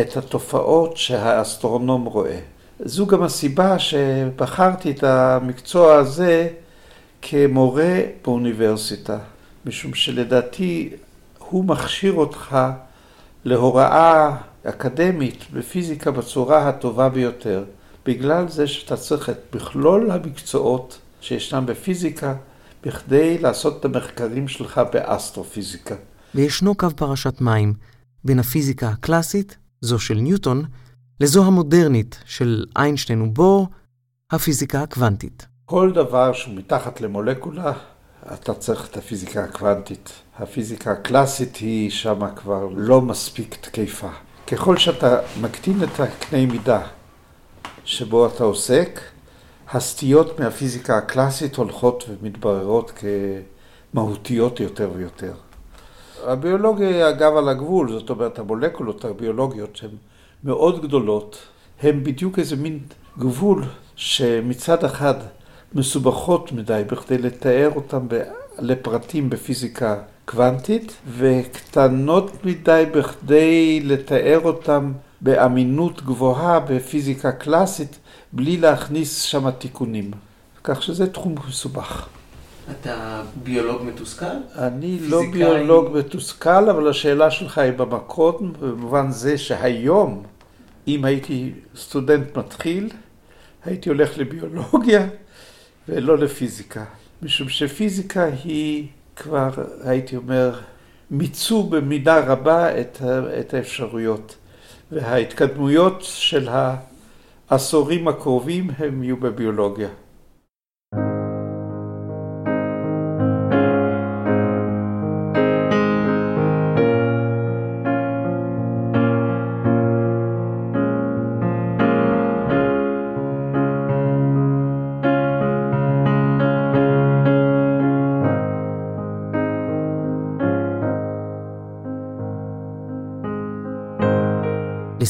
את התופעות שהאסטרונום רואה. זו גם הסיבה שבחרתי את המקצוע הזה כמורה באוניברסיטה, משום שלדעתי הוא מכשיר אותך להוראה אקדמית בפיזיקה בצורה הטובה ביותר, בגלל זה שאתה צריך את מכלול המקצועות שישנם בפיזיקה, בכדי לעשות את המחקרים שלך באסטרופיזיקה. וישנו קו פרשת מים בין הפיזיקה הקלאסית, זו של ניוטון, לזו המודרנית של איינשטיין ובור, הפיזיקה הקוונטית. כל דבר שהוא מתחת למולקולה, אתה צריך את הפיזיקה הקוונטית. הפיזיקה הקלאסית היא שם כבר לא מספיק תקפה. ככל שאתה מקטין את הקנה מידה שבו אתה עוסק, הסטיות מהפיזיקה הקלאסית הולכות ומתבררות כמהותיות יותר ויותר. הביולוגיה היא אגב על הגבול, זאת אומרת המולקולות הביולוגיות שהן מאוד גדולות, הן בדיוק איזה מין גבול שמצד אחד מסובכות מדי בכדי לתאר אותן לפרטים בפיזיקה קוונטית, וקטנות מדי בכדי לתאר אותן באמינות גבוהה בפיזיקה קלאסית, בלי להכניס שם תיקונים. כך שזה תחום מסובך. אתה ביולוג מתוסכל? אני לא ביולוג מתוסכל, אבל השאלה שלך היא במקום, במובן זה שהיום, אם הייתי סטודנט מתחיל, הייתי הולך לביולוגיה ולא לפיזיקה. משום שפיזיקה היא כבר, הייתי אומר, מיצו במידה רבה את, את האפשרויות. וההתקדמויות של העשורים הקרובים הם יהיו בביולוגיה.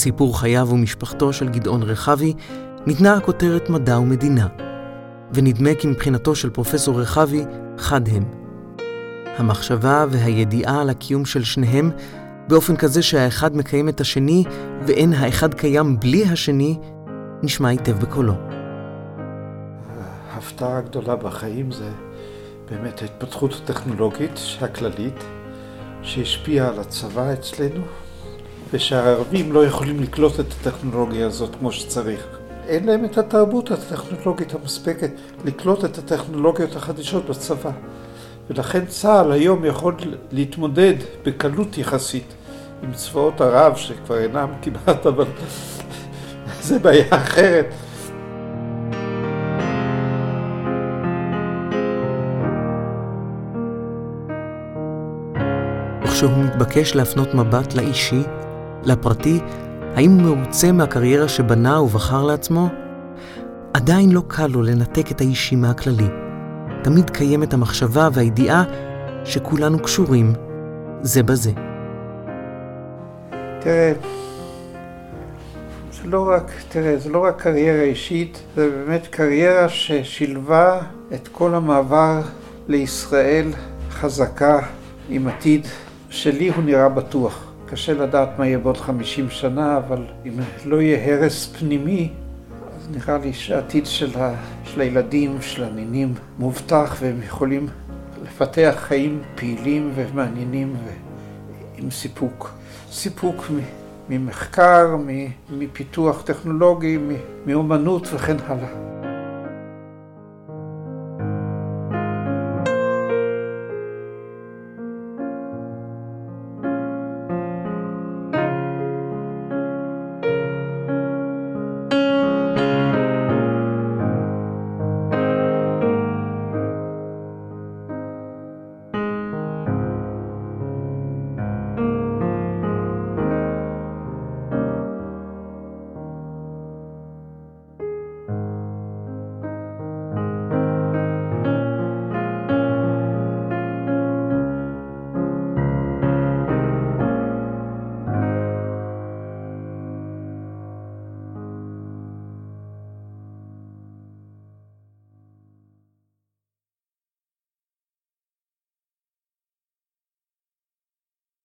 לסיפור חייו ומשפחתו של גדעון רחבי ניתנה הכותרת מדע ומדינה, ונדמה כי מבחינתו של פרופסור רחבי חד הם. המחשבה והידיעה על הקיום של שניהם באופן כזה שהאחד מקיים את השני, ואין האחד קיים בלי השני, נשמע היטב בקולו. ההפתעה הגדולה בחיים זה באמת ההתפתחות הטכנולוגית הכללית, שהשפיעה על הצבא אצלנו, ושהערבים לא יכולים לקלוט את הטכנולוגיה הזאת כמו שצריך. אין להם את התרבות הטכנולוגית המספקת לקלוט את הטכנולוגיות החדשות בצבא. ולכן צה"ל היום יכול להתמודד בקלות יחסית עם צבאות ערב, שכבר אינם כמעט, אבל זה בעיה אחרת. וכשהוא מתבקש להפנות מבט לאישי, לפרטי, האם הוא מרוצה מהקריירה שבנה ובחר לעצמו? עדיין לא קל לו לנתק את האישי מהכללי. תמיד קיימת המחשבה והידיעה שכולנו קשורים זה בזה. תראה, זה לא רק, תראה, זה לא רק קריירה אישית, זה באמת קריירה ששילבה את כל המעבר לישראל חזקה עם עתיד שלי הוא נראה בטוח. קשה לדעת מה יהיה בעוד 50 שנה, אבל אם לא יהיה הרס פנימי, אז נראה לי שהעתיד של, ה, של הילדים, של הנינים, מובטח והם יכולים לפתח חיים פעילים ומעניינים ועם סיפוק. סיפוק ממחקר, מפיתוח טכנולוגי, מאומנות וכן הלאה.